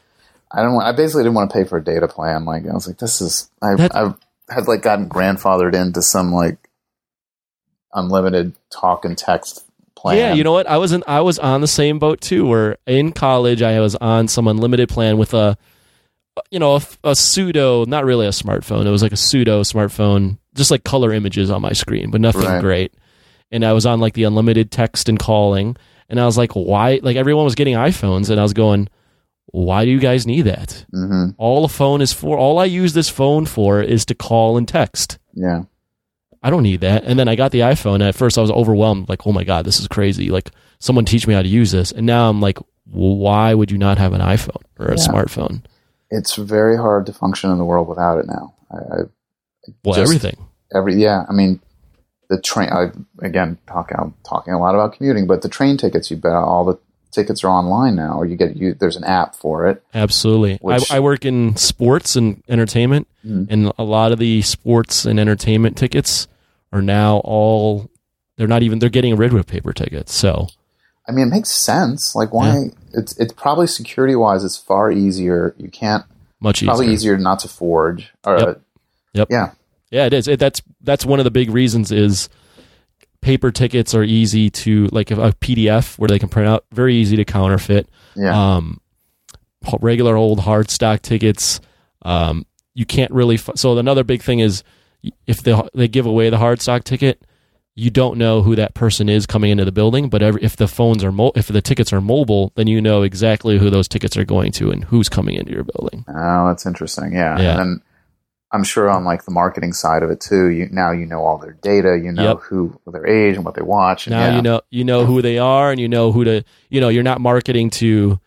I don't. I basically didn't want to pay for a data plan. Like I was like, this is. I That- I've had like gotten grandfathered into some like unlimited talk and text plan. Yeah, you know what? I was in, I was on the same boat too. Where in college, I was on some unlimited plan with a, you know, a, a pseudo, not really a smartphone. It was like a pseudo smartphone, just like color images on my screen, but nothing Right. great. And I was on like the unlimited text and calling, and I was like, why? Like everyone was getting iPhones, and I was going, why do you guys need that? hmm All a phone is for, all I use this phone for is to call and text. Yeah. I don't need that. And then I got the iPhone. And at first, I was overwhelmed, like, oh my god, this is crazy. Like, someone teach me how to use this. And now I'm like, well, why would you not have an iPhone or a Yeah. smartphone? It's very hard to function in the world without it now. I, I Well, Just- everything. every yeah. I mean, the train. I again talking I'm talking a lot about commuting, but the train tickets. You bet all the tickets are online now, or you get you. There's an app for it. Absolutely. Which- I, I work in sports and entertainment, Mhm. and a lot of the sports and entertainment tickets are now all. They're not even. They're getting rid of paper tickets. So I mean, it makes sense. Like, why? It's it's probably security wise, it's far easier. You can't much easier. probably easier not to forge. Or, Yep. Yep. Yeah. Yeah, it is. It, that's that's one of the big reasons is paper tickets are easy to like a PDF where they can print out, very easy to counterfeit. Yeah. Um, regular old hard stock tickets, um, you can't really. F- so another big thing is if they they give away the hard stock ticket, you don't know who that person is coming into the building. But every, if the phones are mo- if the tickets are mobile, then you know exactly who those tickets are going to and who's coming into your building. oh, that's interesting. Yeah. Yeah. And then I'm sure on like the marketing side of it too. You now you know all their data. You know Yep. who their age and what they watch. And Now yeah. you know you know who they are, and you know who to you know. You're not marketing to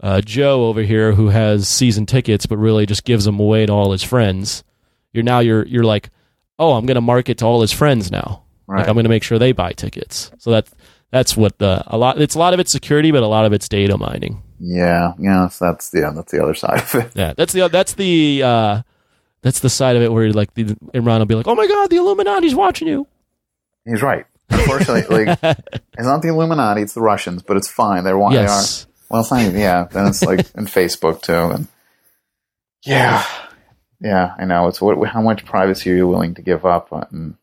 uh, Joe over here who has season tickets, but really just gives them away to all his friends. You're now you're you're like, oh, I'm going to market to all his friends now. Right. Like I'm going to make sure they buy tickets. So that that's what the a lot. It's a lot of it's security, but a lot of it's data mining. yeah. Yeah. So that's yeah. That's the other side of it. Yeah, that's the that's the uh, that's the side of it where you like the Imran will be like, oh my god, the Illuminati's watching you. He's right. Unfortunately, (laughs) like it's not the Illuminati. It's the Russians. But it's fine. They're one. yes. They are. Well, it's not even, yeah. Then it's like (laughs) in Facebook too, and yeah, yeah. I know. It's what? How much privacy are you willing to give up? And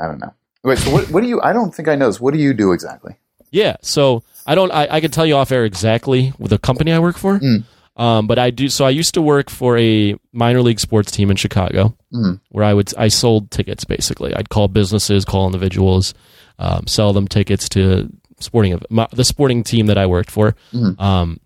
I don't know. Wait. So what? What do you? I don't think I know this. What do you do exactly? Yeah, so I don't. I, I can tell you off air exactly with the company I work for. Mm. Um, but I do. So I used to work for a minor league sports team in Chicago, Mm. where I would I sold tickets. Basically, I'd call businesses, call individuals, um, sell them tickets to sporting my, the sporting team that I worked for. Mhm. Um,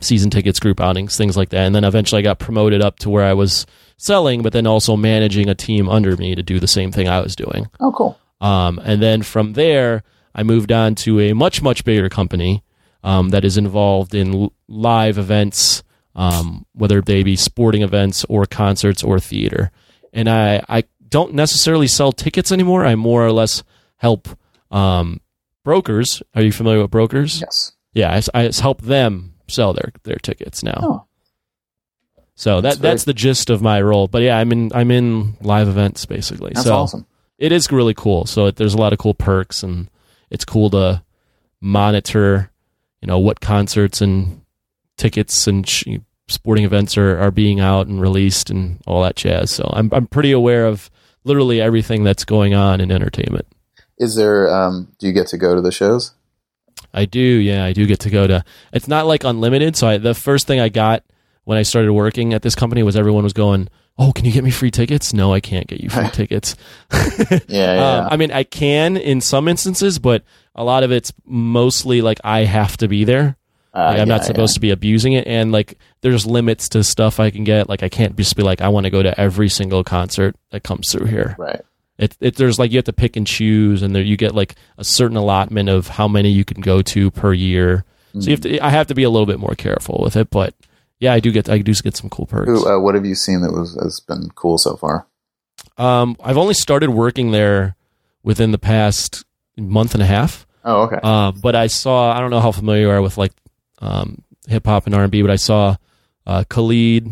season tickets, group outings, things like that. And then eventually I got promoted up to where I was selling, but then also managing a team under me to do the same thing I was doing. Oh, cool. Um, and then from there, I moved on to a much, much bigger company um, that is involved in live events, um, whether they be sporting events or concerts or theater. And I, I don't necessarily sell tickets anymore. I more or less help um, brokers. Are you familiar with brokers? Yes. Yeah, I, I help them sell their, their tickets now. Oh, So That's that that's the gist of my role. But yeah, I'm in I'm in live events basically. that's so awesome. it is really cool. So it, there's a lot of cool perks, and it's cool to monitor, you know, what concerts and tickets and sh- sporting events are, are being out and released and all that jazz. So I'm I'm pretty aware of literally everything that's going on in entertainment. Is there? Um, do you get to go to the shows? I do, yeah, I do get to go to. It's not like unlimited. So I, the first thing I got when I started working at this company was everyone was going, "Oh, can you get me free tickets?" No, I can't get you free (laughs) tickets. (laughs) Yeah. Yeah. Um, I mean, I can in some instances, but a lot of it's mostly like I have to be there. Uh, Like, I'm not supposed to be abusing it, and like there's limits to stuff I can get. Like I can't just be like I want to go to every single concert that comes through here. Right. It, it there's like you have to pick and choose, and there you get like a certain allotment of how many you can go to per year. So you have to. I have to be a little bit more careful with it, but yeah, I do get I do get some cool perks. Who, uh, what have you seen that was has been cool so far? Um, I've only started working there within the past month and a half. Oh, okay. Uh, but I saw I don't know how familiar you are with like um, hip hop and R and B, but I saw uh, Khalid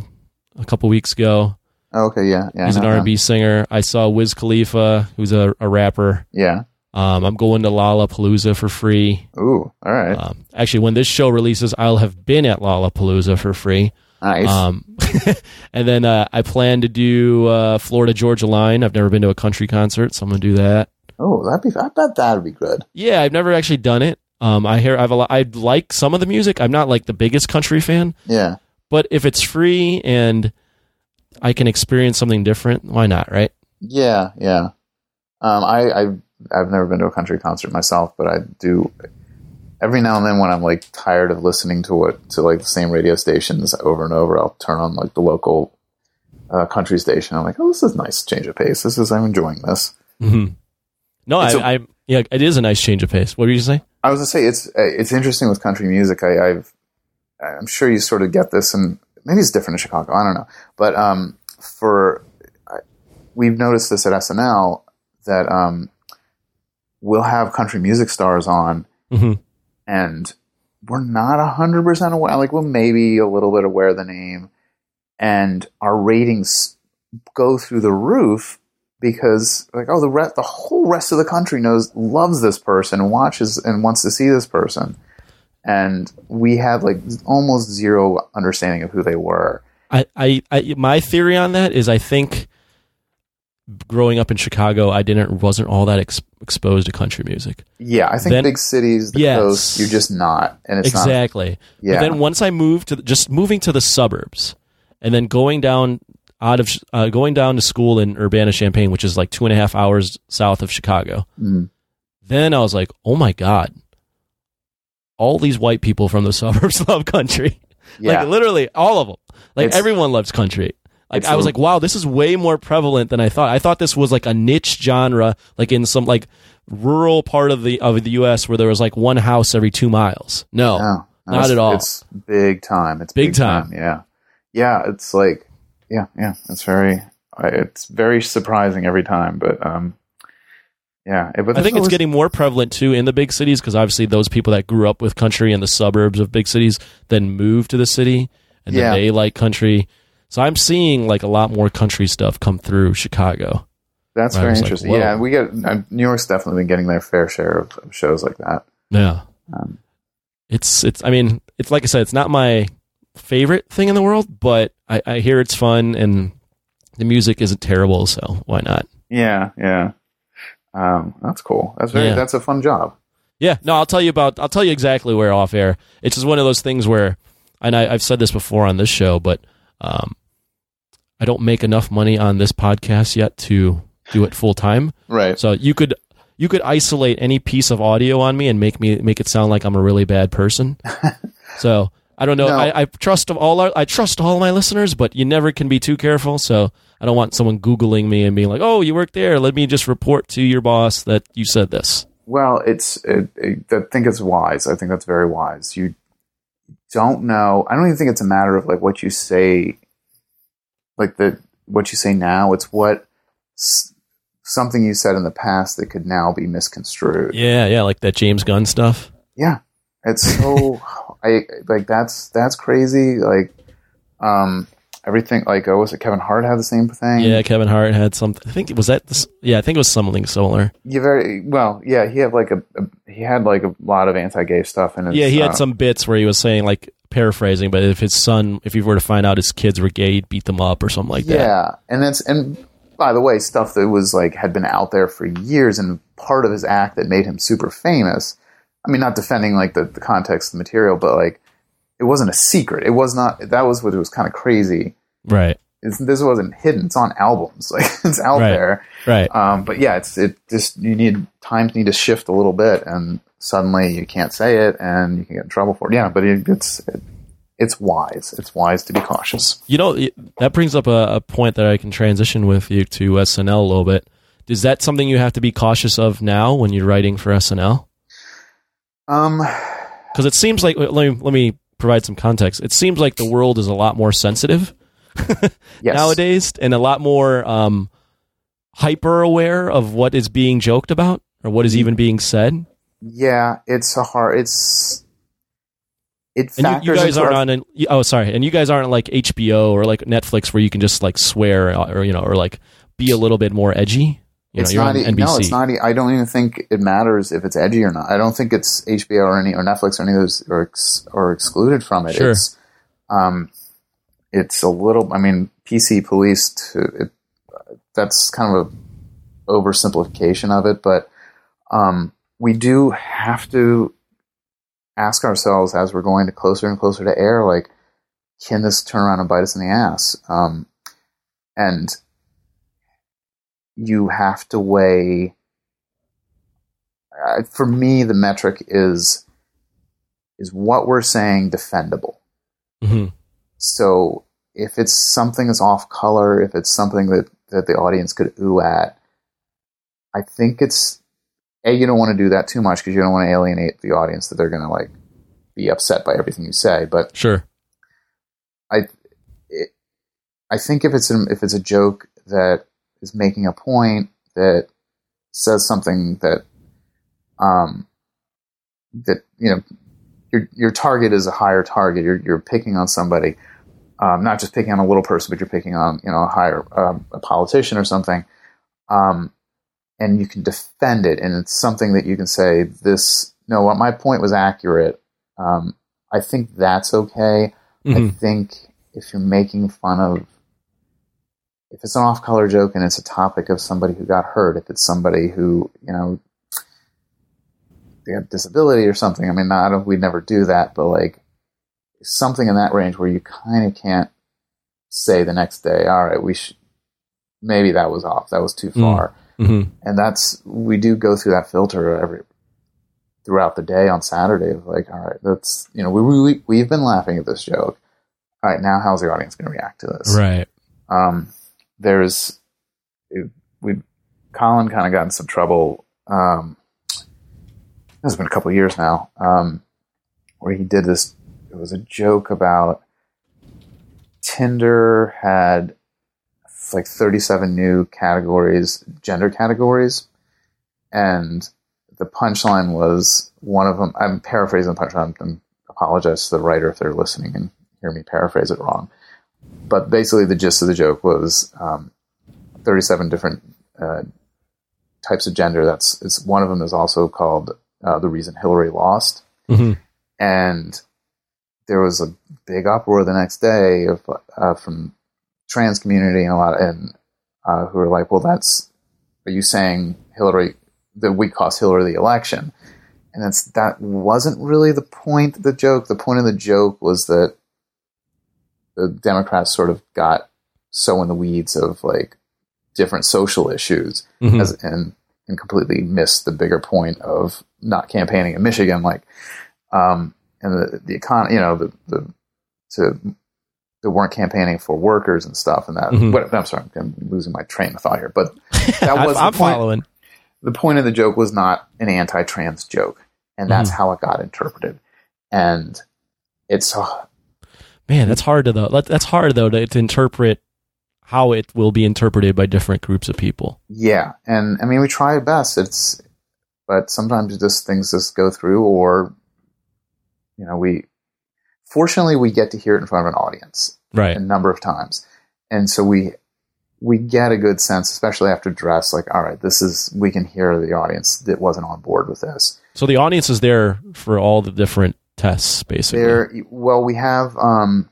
a couple weeks ago. Oh, okay, yeah, yeah. He's an R and B singer. I saw Wiz Khalifa, who's a, a rapper. Yeah. Um, I'm going to Lollapalooza for free. Ooh, all right. Um, actually, when this show releases, I'll have been at Lollapalooza for free. nice. Um, (laughs) and then uh, I plan to do uh, Florida Georgia Line. I've never been to a country concert, so I'm gonna do that. Oh, that'd be. I bet that'd be good. Yeah, I've never actually done it. Um, I hear I've a lot, I like some of the music. I'm not like the biggest country fan, Yeah. but if it's free and I can experience something different, why not? Right? Yeah, yeah. Um, I, I I've never been to a country concert myself, but I do every now and then when I'm like tired of listening to what to like the same radio stations over and over. I'll turn on like the local uh, country station. I'm like, oh, this is nice change of pace. This is I'm enjoying this. hmm No, I, It's yeah, it is a nice change of pace. What were you say? I was gonna say it's uh, it's interesting with country music. I, I've I'm sure you sort of get this, and maybe it's different in Chicago. I don't know, but um, for I, we've noticed this at SNL that um, we'll have country music stars on, hmm and we're not hundred percent aware. Like we're maybe a little bit aware of the name, and our ratings go through the roof because like oh the re- the whole rest of the country knows loves this person watches and wants to see this person, and we had like almost zero understanding of who they were. I, I, I, my theory on that is I think growing up in Chicago, I didn't wasn't all that ex- exposed to country music. Yeah, I think Then- big cities, the Yes. coast, you're just not, and it's not. exactly. Yeah, But then once I moved to just moving to the suburbs, and then going down out of uh, going down to school in Urbana Champaign, which is like two and a half hours south of Chicago. Mm. Then I was like, oh my god, all these white people from the (laughs) suburbs love country. (laughs) yeah, Like literally all of them. Like It's- everyone loves country. Like I was like, wow, this is way more prevalent than I thought. I thought this was like a niche genre, like in some like rural part of the of the U.S. where there was like one house every two miles. No, No, no, not at all. It's big time. It's Big big, time. time. Yeah, yeah. It's like, yeah, yeah. It's very, it's very surprising every time. But um, yeah. it- I think it's getting more prevalent too in the big cities because obviously those people that grew up with country in the suburbs of big cities then move to the city and Yeah. then they like country. So I'm seeing like a lot more country stuff come through Chicago. That's very was like, interesting. yeah, we get uh, New York's definitely been getting their fair share of, of shows like that. Yeah. Um, it's it's I mean, it's like I said, it's not my favorite thing in the world, but I, I hear it's fun and the music isn't terrible, so why not? yeah, yeah. Um, that's cool. That's very. Yeah. That's a fun job. Yeah, no, I'll tell you about I'll tell you exactly where off air. It's just one of those things where and I, I've said this before on this show, but um I don't make enough money on this podcast yet to do it full time. Right. So you could you could isolate any piece of audio on me and make me make it sound like I'm a really bad person. (laughs) so I don't know. No. I, I trust all our, I trust all my listeners, but you never can be too careful. So I don't want someone googling me and being like, "Oh, you work there. Let me just report to your boss that you said this." Well, it's. It, it, I think it's wise. I think that's very wise. You don't know. I don't even think it's a matter of like what you say, like the what you say now. It's what s- something you said in the past that could now be misconstrued. Yeah, yeah, like that James Gunn stuff. Yeah, it's so. (laughs) I like that's that's crazy. Like, um, everything. Like, oh, was it Kevin Hart had the same thing? Yeah, Kevin Hart had something. I think was that. This, yeah, I think it was something similar. You very well. Yeah, he had like a, a he had like a lot of anti-gay stuff in his. Yeah, he had uh, some bits where he was saying like paraphrasing, but if his son, if he were to find out his kids were gay, he'd beat them up or something like that. Yeah, and that's and by the way, stuff that was like had been out there for years and part of his act that made him super famous. I mean, not defending like the, the context of the material, but like it wasn't a secret. It was not. That was what it was kind of crazy. Right. It's, this wasn't hidden. It's on albums. (laughs) Like it's out Right. there. Right. Um, but yeah, it's it just you need times need to shift a little bit, and suddenly you can't say it, and you can get in trouble for it. Yeah, but it, it's it, it's wise. It's wise to be cautious. You know, that brings up a, a point that I can transition with you to SNL a little bit. Is that something you have to be cautious of now when you're writing for SNL? Um, Because it seems like let me let me provide some context. It seems like the world is a lot more sensitive (laughs) Yes. nowadays and a lot more um, hyper aware of what is being joked about or what Mm-hmm. even being said. Yeah, it's a hard. It's it And you, you guys aren't our- on an, oh sorry, and you guys aren't like HBO or like Netflix where you can just like swear or you know or like be a little bit more edgy. You it's know, you're not. e- NBC. No, it's not. e- I don't even think it matters if it's edgy or not. I don't think it's HBO or any or Netflix or any of those are ex, are excluded from it. Sure. It's um, it's a little. I mean, PC police. To it, that's kind of a oversimplification of it, but um, we do have to ask ourselves as we're going to closer and closer to air, like, can this turn around and bite us in the ass? Um, and you have to weigh. Uh, for me, the metric is is what we're saying defendable. Mhm. So if it's something that's off color, if it's something that that the audience could ooh at, I think it's a you don't want to do that too much because you don't want to alienate the audience that they're going to like be upset by everything you say. But Sure. I it, I think if it's a, if it's a joke that is making a point that says something that um that you know your your target is a higher target. You're you're picking on somebody um, not just picking on a little person but you're picking on you know a higher um, a politician or something um and you can defend it. And it's something that you can say this no what my point was accurate. Um I think that's okay. I Mhm. think if you're making fun of, if it's an off color joke and it's a topic of somebody who got hurt, if it's somebody who, you know, they have disability or something, I mean, I don't, we'd never do that, but like something in that range where you kind of can't say the next day, all right, we should, maybe that was off, that was too Mm. far. Mhm. And that's, we do go through that filter every, throughout the day on Saturday of like, all right, that's, you know, we, we, we've been laughing at this joke. All right, now how's the audience going to react to this? Right. Um, there's, we, Colin kind of got in some trouble. Um, it's been a couple years now, um, where he did this. It was a joke about Tinder had like 37 new categories, gender categories, and the punchline was one of them. I'm paraphrasing the punchline. I apologize to the writer if they're listening and hear me paraphrase it wrong. But basically, the gist of the joke was um, 37 different uh, types of gender. That's it's one of them is also called uh, the reason Hillary lost, Mhm. and there was a big uproar the next day of uh, from trans community and a lot and uh, who were like, "Well, that's are you saying Hillary that we cost Hillary the election?" And that's that wasn't really the point of the joke. The point of the joke was that the Democrats sort of got so in the weeds of like different social issues Mhm. as, and and completely missed the bigger point of not campaigning in Michigan, like um, and the the economy, you know, the the to that weren't campaigning for workers and stuff, and that. Mhm. What, I'm sorry, I'm losing my train of thought here, but that (laughs) I'm, was the I'm point. following. the point of the joke was not an anti-trans joke, and that's how it got interpreted, and it's uh, Man, that's hard to though. That's hard though to, to interpret how it will be interpreted by different groups of people. Yeah, and I mean we try our best. It's but sometimes just things just go through, or you know we. Fortunately, we get to hear it in front of an audience Right. a number of times, and so we we get a good sense, especially after dress. Like, all right, this is we can hear the audience that wasn't on board with this. So the audience is there for all the different tests, basically. There, well, we have um,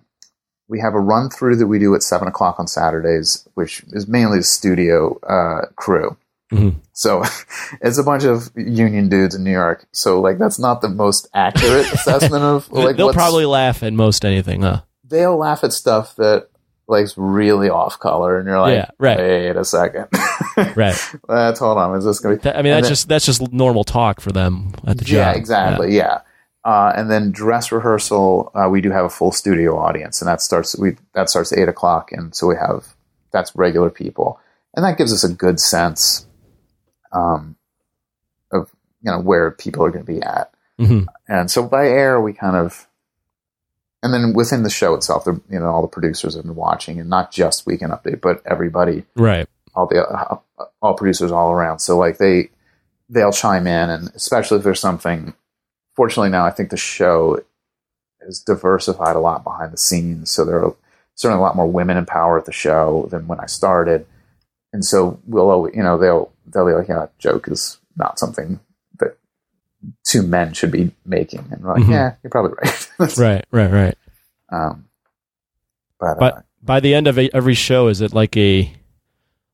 we have a run through that we do at seven o'clock on Saturdays, which is mainly the studio uh, crew. Mhm. So (laughs) it's a bunch of union dudes in New York. So like that's not the most accurate (laughs) assessment of like They'll probably laugh at most anything, huh? they'll laugh at stuff that like's really off color, and you're like, Yeah, right. wait a second, (laughs) Right. Let's hold on. Is this going to be? I mean, And that's then- just that's just normal talk for them at the yeah, job. exactly. Yeah. Uh, and then dress rehearsal, uh, we do have a full studio audience, and that starts we that starts at eight o'clock, and so we have that's regular people, and that gives us a good sense um, of you know where people are going to be at. Mhm. And so by air, we kind of and then within the show itself, you know, all the producers have been watching, and not just Weekend Update, but everybody, Right. all the uh, all producers all around. So like they they'll chime in, and especially if there's something. Fortunately, now I think the show is diversified a lot behind the scenes, so there are certainly a lot more women in power at the show than when I started, and so we'll always, you know they'll they'll be like, yeah, that joke is not something that two men should be making, and we're like, Mhm. yeah, you're probably right. (laughs) Right. Right. Right. um, but, But- uh, By the end of a, every show, is it like a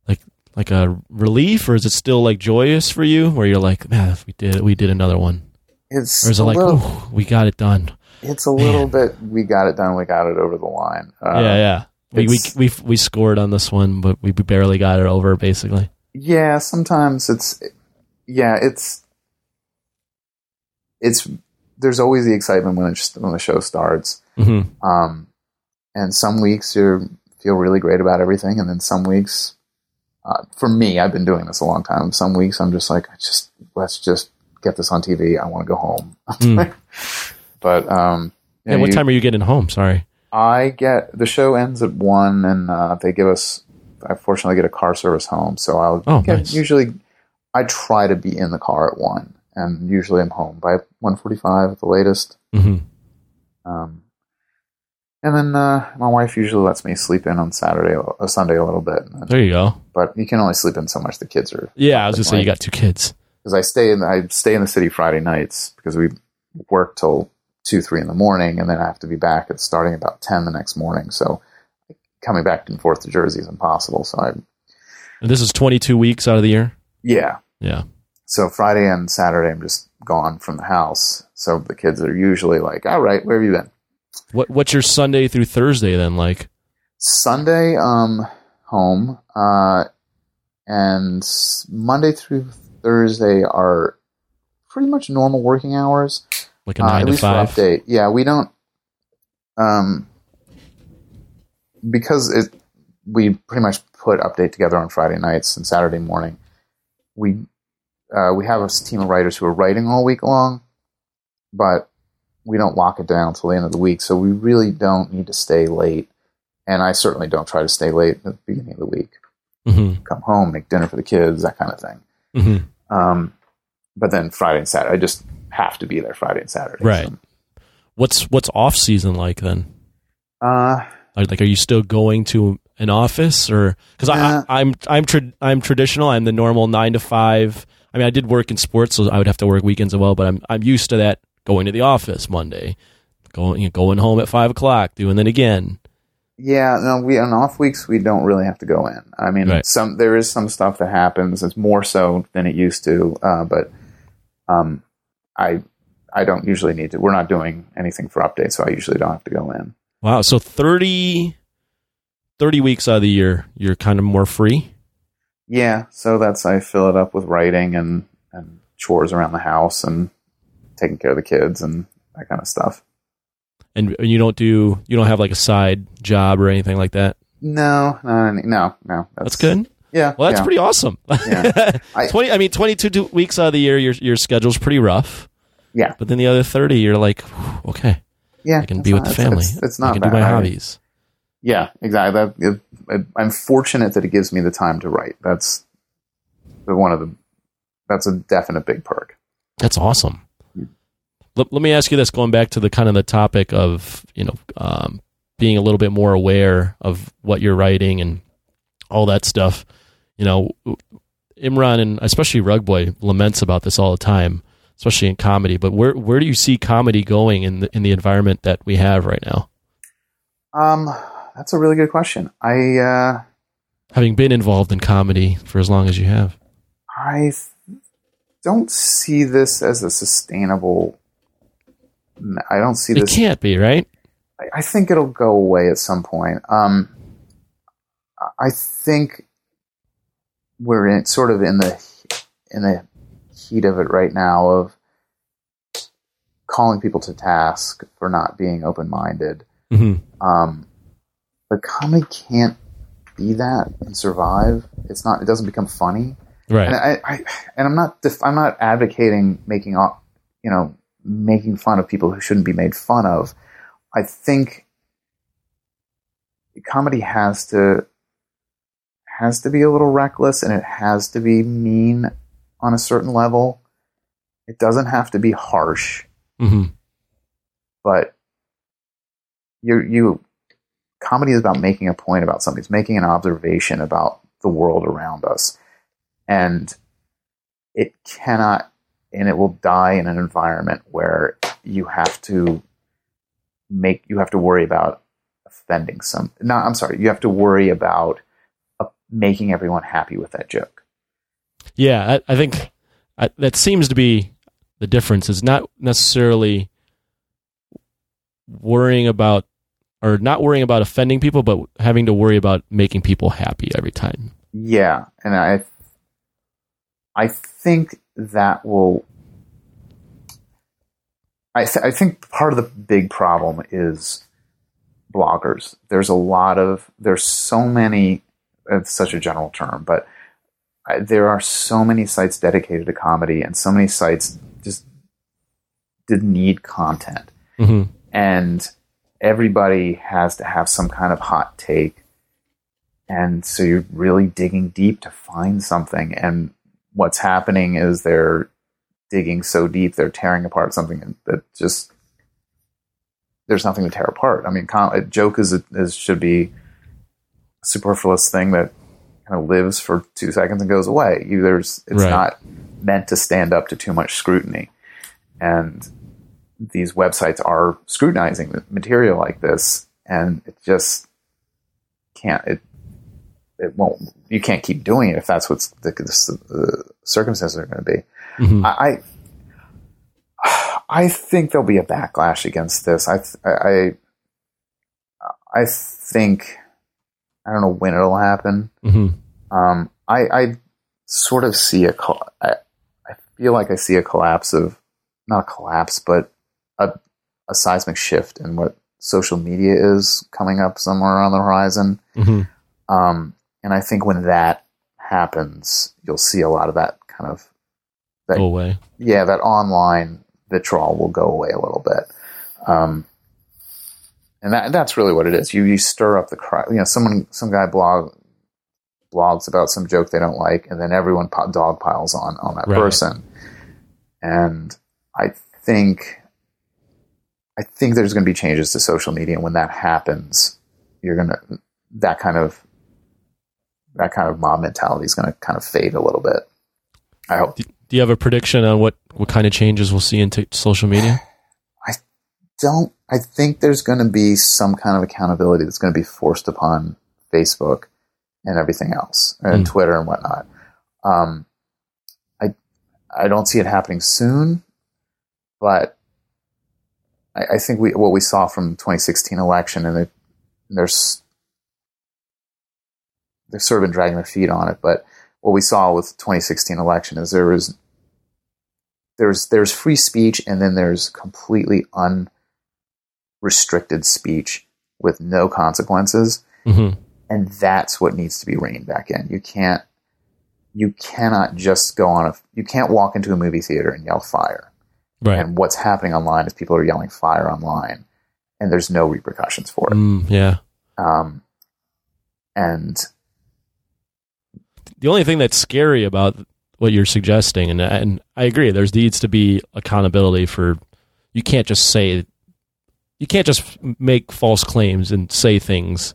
like like a relief, or is it still like joyous for you, where you're like, man, we did we did another one, it's or is it a like, little, we got it done? it's a little bit. We got it done. We got it over the line. Uh, yeah. Yeah. We, we we we scored on this one, but we barely got it over, basically. Yeah, sometimes it's yeah, it's it's there's always the excitement when it's when the show starts. hmm Um, and some weeks you feel really great about everything, and then some weeks, uh, for me, I've been doing this a long time. Some weeks I'm just like, just let's just get this on TV. I want to go home. Mm. (laughs) but um, yeah, what you- time are you getting home? Sorry. I get the show ends at one, and uh, they give us. I fortunately get a car service home, so I'll Oh, get, nice. usually. I try to be in the car at one, and usually I'm home by one forty-five at the latest. hmm Um, and then uh, my wife usually lets me sleep in on Saturday or Sunday a little bit, and then- There you go. but you can only sleep in so much. The kids are Yeah, I was gonna say you got two kids. Because I stay in I stay in the city Friday nights because we work till two three in the morning, and then I have to be back at starting about ten the next morning. So coming back and forth to Jersey is impossible. So I And this is 22 weeks out of the year. yeah. Yeah. So Friday and Saturday I'm just gone from the house. So the kids are usually like, "All right, where have you been?" What What's your Sunday through Thursday then like? Sunday, um, home, uh, and Monday through Thursday are pretty much normal working hours. Like a Uh, nine at to least five. update. Yeah, we don't. Um, because it, we pretty much put update together on Friday nights and Saturday morning. We uh, we have a team of writers who are writing all week long, but we don't lock it down till the end of the week. So we really don't need to stay late, and I certainly don't try to stay late at the beginning of the week. hmm Come home, make dinner for the kids, that kind of thing. Hmm Um, but then Friday and Saturday, I just have to be there Friday and Saturday. Right. What's What's off season like then? Uh, Like, like, are you still going to an office or because Yeah. I I'm I'm tra- I'm traditional. I'm the normal nine to five. I mean, I did work in sports, so I would have to work weekends as well. But I'm I'm used to that going to the office Monday, going you know, going home at five o'clock, doing it again. Yeah, no, we on off weeks we don't really have to go in. I mean, Right. some there is some stuff that happens. It's more so than it used to, uh, but um, I I don't usually need to. We're not doing anything for updates, so I usually don't have to go in. Wow. So 30, 30 weeks out of the year, you're kind of more free. Yeah, so that's I fill it up with writing and and chores around the house and taking care of the kids and that kind of stuff. And you don't do you don't have like a side job or anything like that. No, no, no, no. That's good. Yeah, Well, that's yeah. pretty awesome. Yeah. (laughs) I- Twenty. I mean, twenty-two weeks out of the year, your your schedule's pretty rough. Yeah. But then the other thirty, you're like, okay, Yeah, I can be with not- the family. It's, it's I not can bad. do my I- hobbies. Yeah, exactly. That, it, I'm fortunate that it gives me the time to write. That's one of the. That's a definite big perk. That's awesome. Let, let me ask you this: going back to the kind of the topic of you know um, being a little bit more aware of what you're writing and all that stuff. You know, Imran and especially Rugboy laments about this all the time, especially in comedy. But where where do you see comedy going in the in the environment that we have right now? Um, that's a really good question. I uh, Having been involved in comedy for as long as you have, I don't see this as a sustainable. I don't see this. it can't be right. I- I think it'll go away at some point. Um, I think we're in sort of in the in the heat of it right now of calling people to task for not being open minded. hmm Um, but comedy can't be that and survive. It's not. It doesn't become funny. Right. And I, I and I'm not. def- I'm not advocating making off. You know, making fun of people who shouldn't be made fun of. I think comedy has to has to be a little reckless and it has to be mean on a certain level. It doesn't have to be harsh, hmm but you you comedy is about making a point about something. It's making an observation about the world around us. And it cannot and it will die in an environment where you have to make you have to worry about offending some no i'm sorry you have to worry about uh, making everyone happy with that joke Yeah, I, I think I, that seems to be the difference. Is not necessarily worrying about or not worrying about offending people, but having to worry about making people happy every time. yeah and i i think that will I, th- I think part of the big problem is bloggers. There's a lot of there's so many. It's such a general term, but I, there are so many sites dedicated to comedy, and so many sites just didn't need content, hmm and everybody has to have some kind of hot take, and so you're really digging deep to find something. And what's happening is they're digging so deep they're tearing apart something that just there's nothing to tear apart. I mean, com- a joke is, is should be a superfluous thing that kind of lives for two seconds and goes away. You, there's it's Right. not meant to stand up to too much scrutiny, and these websites are scrutinizing material like this, and it just can't. It it won't. You can't keep doing it if that's what's the, the, the circumstances are going to be. hmm I, I think there'll be a backlash against this. I I I think I don't know when it'll happen. hmm Um, I I sort of see a col- I, I feel like I see a collapse of not a collapse, but a a seismic shift in what social media is coming up somewhere on the horizon. hmm Um, and I think when that happens, you'll see a lot of that kind of that, Go away. yeah, that online vitriol will go away a little bit. Um, and that that's really what it is. You you stir up the crowd. You know, someone some guy blog blogs about some joke they don't like, and then everyone po- dog piles on on that Right. person. And I think I think there's going to be changes to social media, and when that happens, you're gonna that kind of that kind of mob mentality is going to kind of fade a little bit. I hope. Do you have a prediction on what, what kind of changes we'll see in t- social media? I don't I think there's going to be some kind of accountability that's going to be forced upon Facebook and everything else and Mm. Twitter and whatnot. Um, I I don't see it happening soon, but I, I think we what we saw from 2016 election and it, there's they've sort of been dragging their feet on it, but what we saw with 2016 election is there was there's there's free speech and then there's completely unrestricted speech with no consequences. Hmm and that's what needs to be reined back in. You can't you cannot just go on a you can't walk into a movie theater and yell fire. Right. and what's happening online is people are yelling fire online and there's no repercussions for it. Mm, yeah. um, and the only thing that's scary about what you're suggesting, and and I agree, there's needs to be accountability for. You can't just say, you can't just make false claims and say things,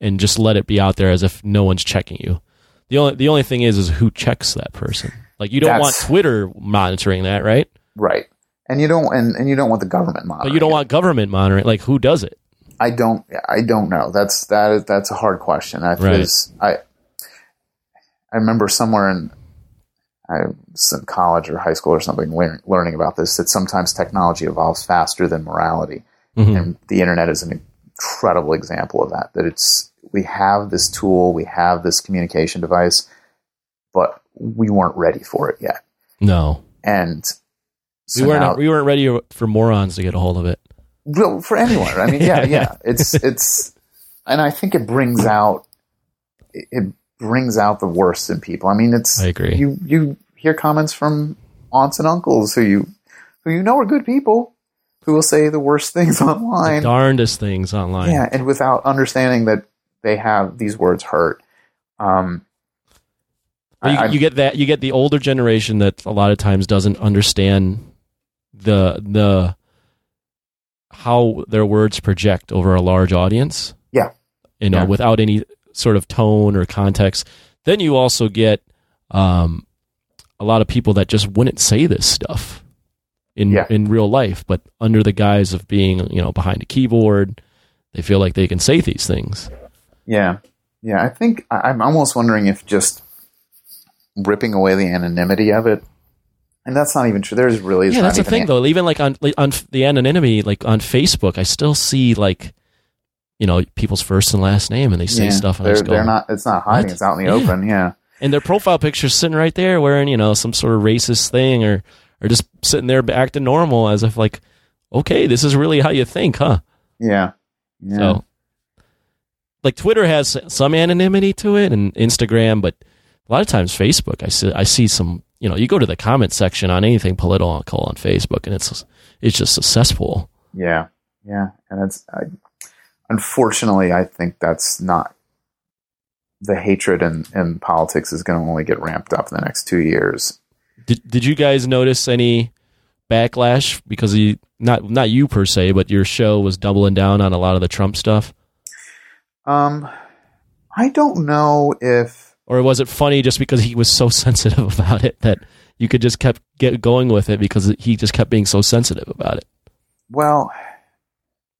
and just let it be out there as if no one's checking you. The only the only thing is is who checks that person. Like you don't want Twitter monitoring that, right? right and you don't and, and you don't want the government monitoring But you don't it. want government monitoring. Like who does it? I don't. I don't know. That's that. Is, that's a hard question. I, Right. is- I I remember somewhere in I was in college or high school or something lear- learning about this that sometimes technology evolves faster than morality, Mhm. and the internet is an incredible example of that. That it's we have this tool, we have this communication device, but we weren't ready for it yet, No, and so we weren't. now- we weren't ready for morons to get a hold of it. Well, for anyone. I mean, yeah, yeah. (laughs) It's it's, and I think it brings out it brings out the worst in people. I mean, it's I agree. You you hear comments from aunts and uncles who you who you know are good people, who will say the worst things (laughs) online, The darndest things online. Yeah, and without understanding that they have these words hurt. Um, you, I- I- you get that you get the older generation that a lot of times doesn't understand the the how their words project over a large audience. Yeah. You know, Yeah. without any sort of tone or context. Then you also get um, a lot of people that just wouldn't say this stuff in Yeah. in real life, but under the guise of being, you know, behind a keyboard, they feel like they can say these things. Yeah, yeah. I think I'm almost wondering if just ripping away the anonymity of it, and that's not even true. There's really yeah, that's the thing an- though. Even like on like, on the anonymity, like on Facebook, I still see like you know people's first and last name, and they say Yeah, stuff. And They're, they're not. It's not hiding. "What?" It's out in the Yeah. open. Yeah, and their profile picture's sitting right there, wearing you know some sort of racist thing, or or just sitting there acting normal, as if like, okay, this is really how you think, huh? yeah, yeah. So, like Twitter has some anonymity to it, and Instagram, but a lot of times Facebook, I see I see some. You know, you go to the comment section on anything political on Facebook, and it's it's just a cesspool. Yeah, yeah, and it's I, unfortunately I think that's not the hatred in, in politics is going to only get ramped up in the next two years. Did Did you guys notice any backlash because you not not you per se, but your show was doubling down on a lot of the Trump stuff, Um, I don't know if or was it funny just because he was so (laughs) sensitive about it that you could just kept get going with it because he just kept being so sensitive about it? well,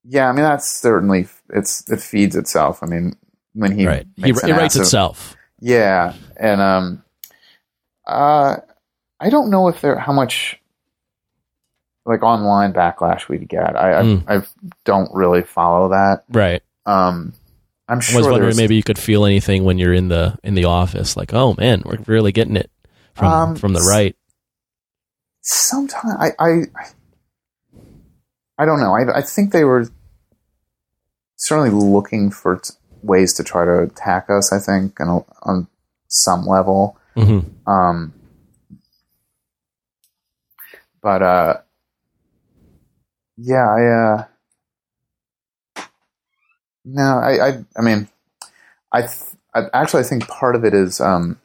yeah, I mean that's certainly it's it feeds itself. I mean when he right, he, it writes of- itself. Yeah, and um, uh, I don't know if there how much like online backlash we'd get. I I, Mm. I don't really follow that. Right. Um, I'm I sure was wondering maybe you could feel anything when you're in the in the office, like, oh man, we're really getting it from Um, from the right. sometimes I, I I don't know. I I think they were certainly looking for t- ways to try to attack us. I think and on some level. hmm Um, but uh, yeah, I uh, no, I, I, I mean, I, th- I actually I think part of it is um,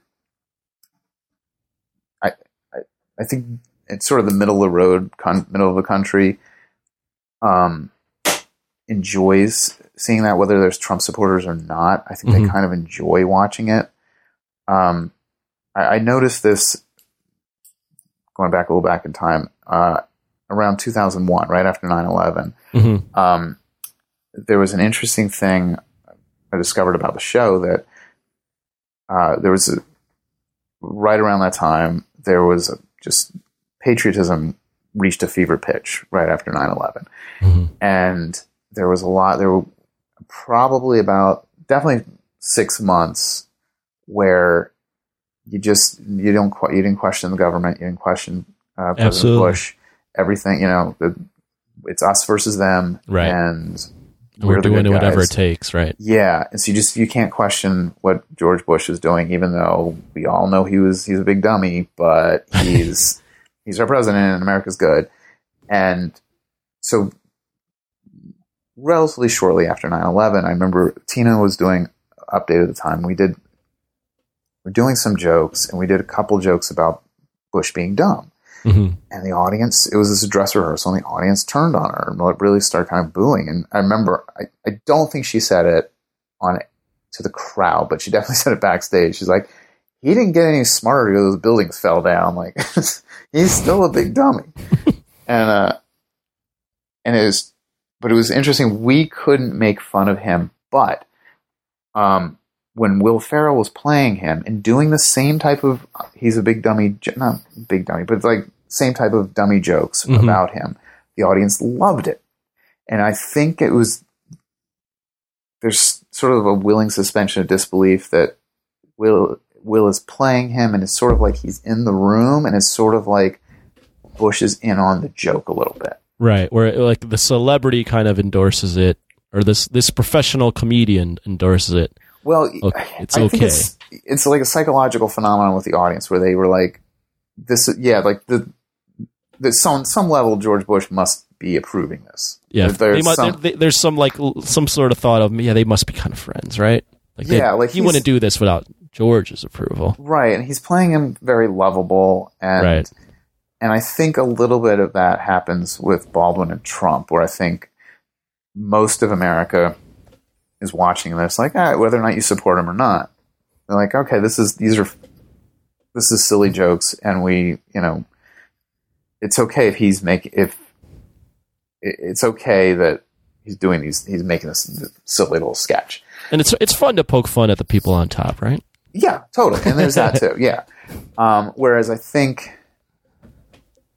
I, I, I think it's sort of the middle of the road, con- middle of the country, um, enjoys seeing that whether there's Trump supporters or not. I think Mhm. they kind of enjoy watching it. Um, I, I noticed this going back a little back in time, uh, around 2001, right after 9 11. hmm Um, there was an interesting thing I discovered about the show that uh, there was a, right around that time, there was a, just patriotism reached a fever pitch right after 9 11 hmm and there was a lot there were probably about definitely six months where you just you don't you didn't question the government you didn't question uh, President Absolutely. Bush everything you know the, it's us versus them Right. and We're, the doing whatever it takes, right? yeah and so you just you can't question what George Bush is doing even though we all know he was he's a big dummy but (laughs) he's he's our president and America's good. And so relatively shortly after 9-11 i remember tina was doing update at the time. We did we're doing some jokes and we did a couple jokes about bush being dumb. Hmm and the audience it was this dress rehearsal and the audience turned on her and really started kind of booing. And i remember i, I don't think she said it on to the crowd but she definitely (laughs) said it backstage. She's like he didn't get any smarter because those buildings fell down. Like (laughs) he's still a big dummy. (laughs) And uh and it was but it was interesting. We couldn't make fun of him but um when Will Ferrell was playing him and doing the same type of he's a big dummy not big dummy but like same type of dummy jokes Mhm. about him. The audience loved it. And I think it was there's sort of a willing suspension of disbelief that Will Will is playing him and it's sort of like he's in the room and it's sort of like Bush is in on the joke a little bit Right, where like the celebrity kind of endorses it, or this this professional comedian endorses it. Well, Okay, it's I think okay. it's it's like a psychological phenomenon with the audience where they were like, "This, yeah, like the, the some some level George Bush must be approving this. Yeah, There's must, some- there- there's some like some sort of thought of yeah, they must be kind of friends, right? Like they- Yeah, like he wouldn't do this without George's approval. Right, and he's playing him very lovable, and Right. and I think a little bit of that happens with Baldwin and Trump, where I think most of America is watching this, like ah, whether or not you support him or not. They're like, okay, this is these are this is silly jokes, and we, you know, it's okay if he's making if it's okay that he's doing these, he's making this silly little sketch. And it's it's fun to poke fun at the people on top, right? Yeah, totally. And there's that too. (laughs) Yeah. Um, whereas I think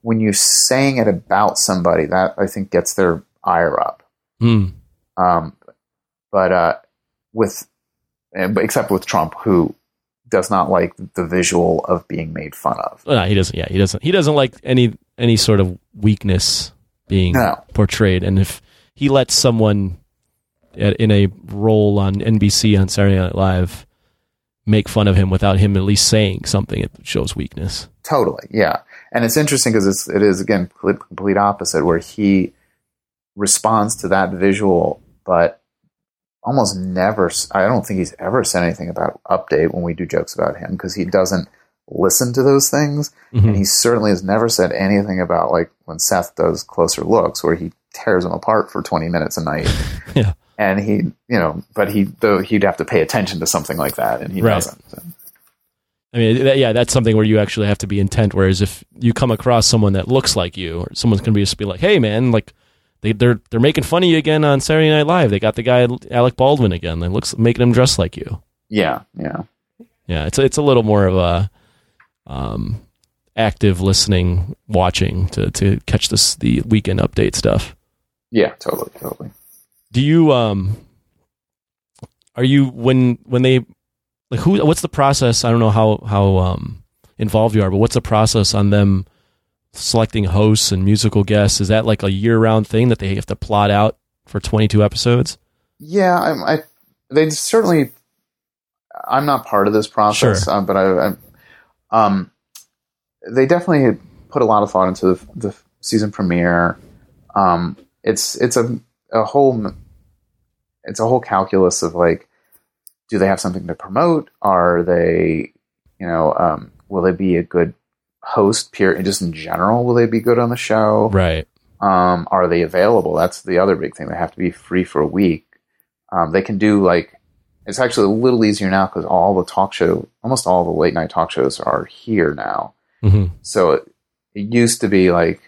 when you're saying it about somebody, that I think gets their ire up. Hmm. Um, but uh, with, except with Trump, who does not like the visual of being made fun of. Well, no, he doesn't. Yeah, he doesn't. He doesn't like any any sort of weakness being No. portrayed. And if he lets someone at, in a role on NBC on Saturday Night Live make fun of him without him at least saying something, it shows weakness. Totally, yeah. And it's interesting because it's it is again complete, opposite, where he responds to that visual, but almost never. I don't think he's ever said anything about update when we do jokes about him because he doesn't listen to those things, Mhm. and he certainly has never said anything about like when Seth does closer looks, where he tears them apart for twenty minutes a night. (laughs) Yeah. And he, you know, but he though he'd have to pay attention to something like that, and he Right. doesn't. So. I mean, that, yeah, that's something where you actually have to be intent. Whereas if you come across someone that looks like you, or someone's going to be just be like, "Hey, man, like they, they're they're making fun of you again on Saturday Night Live. They got the guy Alec Baldwin again. They looks making him dress like you." Yeah, yeah. Yeah, it's it's a little more of a um, active listening, watching to to catch this the weekend update stuff. Yeah, totally, totally. Do you um are you when when they like who what's the process? I don't know how how um involved you are, but what's the process on them selecting hosts and musical guests? Is that like a year round thing that they have to plot out for 22 episodes? Yeah, I, I they certainly. I'm not part of this process, Sure. uh, but I, I, um, they definitely put a lot of thought into the, the season premiere. Um, it's it's a a whole it's a whole calculus of like, do they have something to promote? Are they, you know, um, will they be a good host? Peer, and just in general, will they be good on the show? Right. um, are they available? That's the other big thing. They have to be free for a week. Um, they can do like it's actually a little easier now because all the talk show, almost all the late night talk shows are here now. hmm So it, it used to be like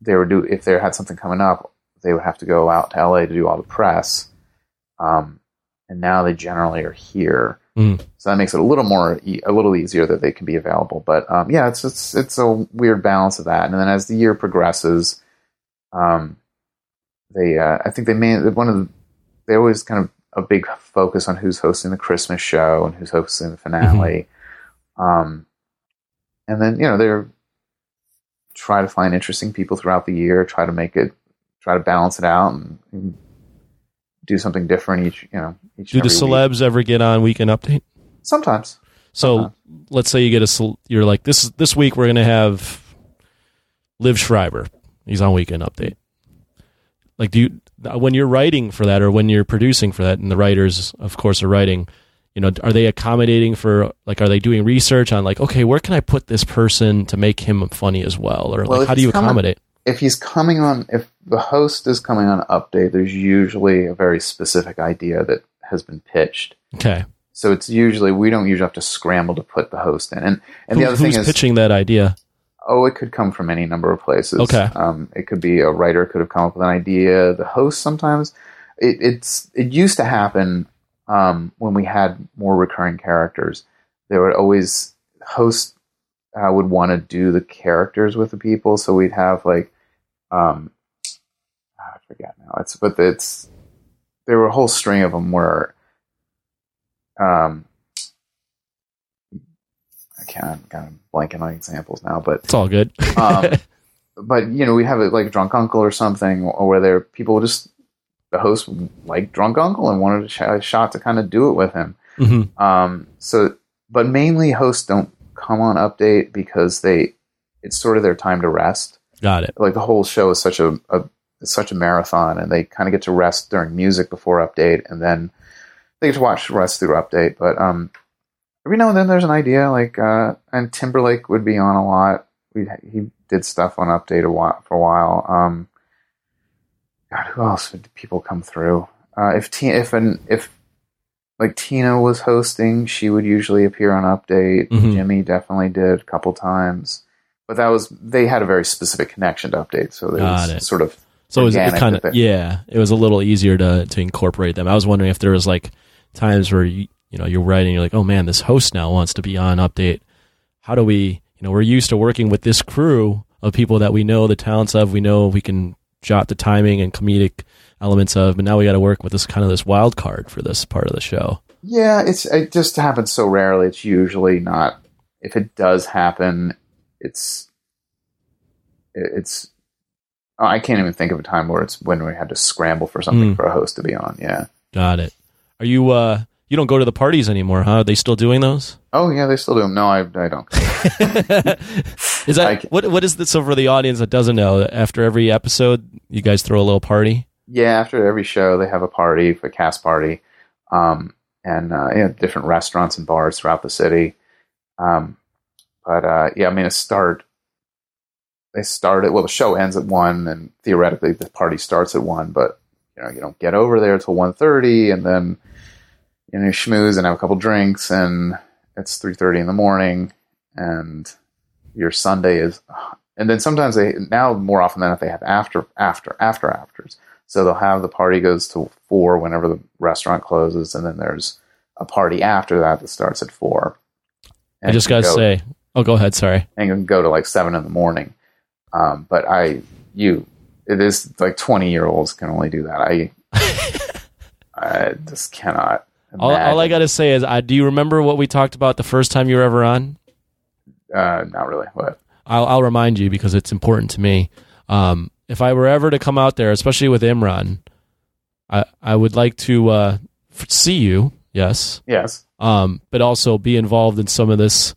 they would do if they had something coming up, they would have to go out to LA to do all the press. Um, and now they generally are here, Mhm. so that makes it a little more e- a little easier that they can be available. But um, yeah, it's it's it's a weird balance of that. And then as the year progresses, um, they uh, I think they made one of the they always kind of a big focus on who's hosting the Christmas show and who's hosting the finale. Um, and then you know they're try to find interesting people throughout the year, try to make it, try to balance it out, and, and do something different each. You know, each Do the every week. celebs ever get on Weekend Update? sometimes? So Uh-huh. let's say you get a you're like this this week we're gonna have Liev Schreiber. He's on Weekend Update. Like, do you when you're writing for that or when you're producing for that, and the writers, of course, are writing. You know, are they accommodating for like? Are they doing research on like, okay, where can I put this person to make him funny as well, or Well, like, how do you coming- accommodate? If he's coming on, if the host is coming on update, there's usually a very specific idea that has been pitched. Okay, So it's usually we don't usually have to scramble to put the host in. And and Who- the other thing is, pitching that idea? oh, it could come from any number of places. Okay. Um, it could be a writer could have come up with an idea. The host sometimes it, it's it used to happen um, when we had more recurring characters. There would always host uh, would want to do the characters with the people, so we'd have like um, forget now. It's but it's there were a whole string of them where um. I can't. I'm kind of blanking on examples now, but It's all good. um, (laughs) but you know, we have it like a drunk uncle or something, or where there people just the host liked drunk uncle and wanted a, sh- a shot to kind of do it with him. Mhm. Um, so, but mainly hosts don't come on update because they it's sort of their time to rest. Got it. Like the whole show is such a, a it's such a marathon, and they kind of get to rest during music before update, and then they get to watch rest through update. But um, every now and then there's an idea like, uh, and Timberlake would be on a lot. We he did stuff on update a while for a while. Um, God, who else would people come through? Uh, if T- if an if like Tina was hosting, she would usually appear on update. Mhm. Jimmy definitely did a couple times, but that was they had a very specific connection to update, so Got was it. sort of So it was kind of yeah, it was a little easier to to incorporate them. I was wondering if there was like times where you you know you're writing, you're like, oh man, this host now wants to be on update. How do we? You know, we're used to working with this crew of people that we know the talents of. We know we can jot the timing and comedic elements of, but now we got to work with this kind of this wild card for this part of the show. Yeah, it's it just happens so rarely. It's usually not. If it does happen, it's it's. Oh, I can't even think of a time where it's when we had to scramble for something Mm. for a host to be on. Yeah. Got it. Are you? uh You don't go to the parties anymore, huh? Are they still doing those? Oh yeah, they still do them. No, I I don't. (laughs) is that can- what? What is this? So for the audience that doesn't know, after every episode, you guys throw a little party. Yeah, after every show, they have a party, a cast party, um, and uh, yeah, different restaurants and bars throughout the city. Um, but uh, yeah, I mean, it start. They start at well, the show ends at one, and theoretically, the party starts at one. But you know, you don't get over there till one thirty, and then you know, you schmooze and have a couple drinks, and it's three thirty in the morning, and your Sunday is. And then sometimes they now more often than not they have after after after afters. So they'll have the party goes to four whenever the restaurant closes, and then there's a party after that that starts at four. I just gotta go- say. Oh, go ahead. Sorry. and you can go to like seven in the morning. Um, but I, you, it is like twenty year olds can only do that. I, (laughs) I just cannot. All, all I gotta say is, I do you remember what we talked about the first time you were ever on? uh, not really. What? I'll, I'll remind you because it's important to me. Um, if I were ever to come out there, especially with Imran, I I would like to uh, f- see you. Yes. Yes. um, but also be involved in some of this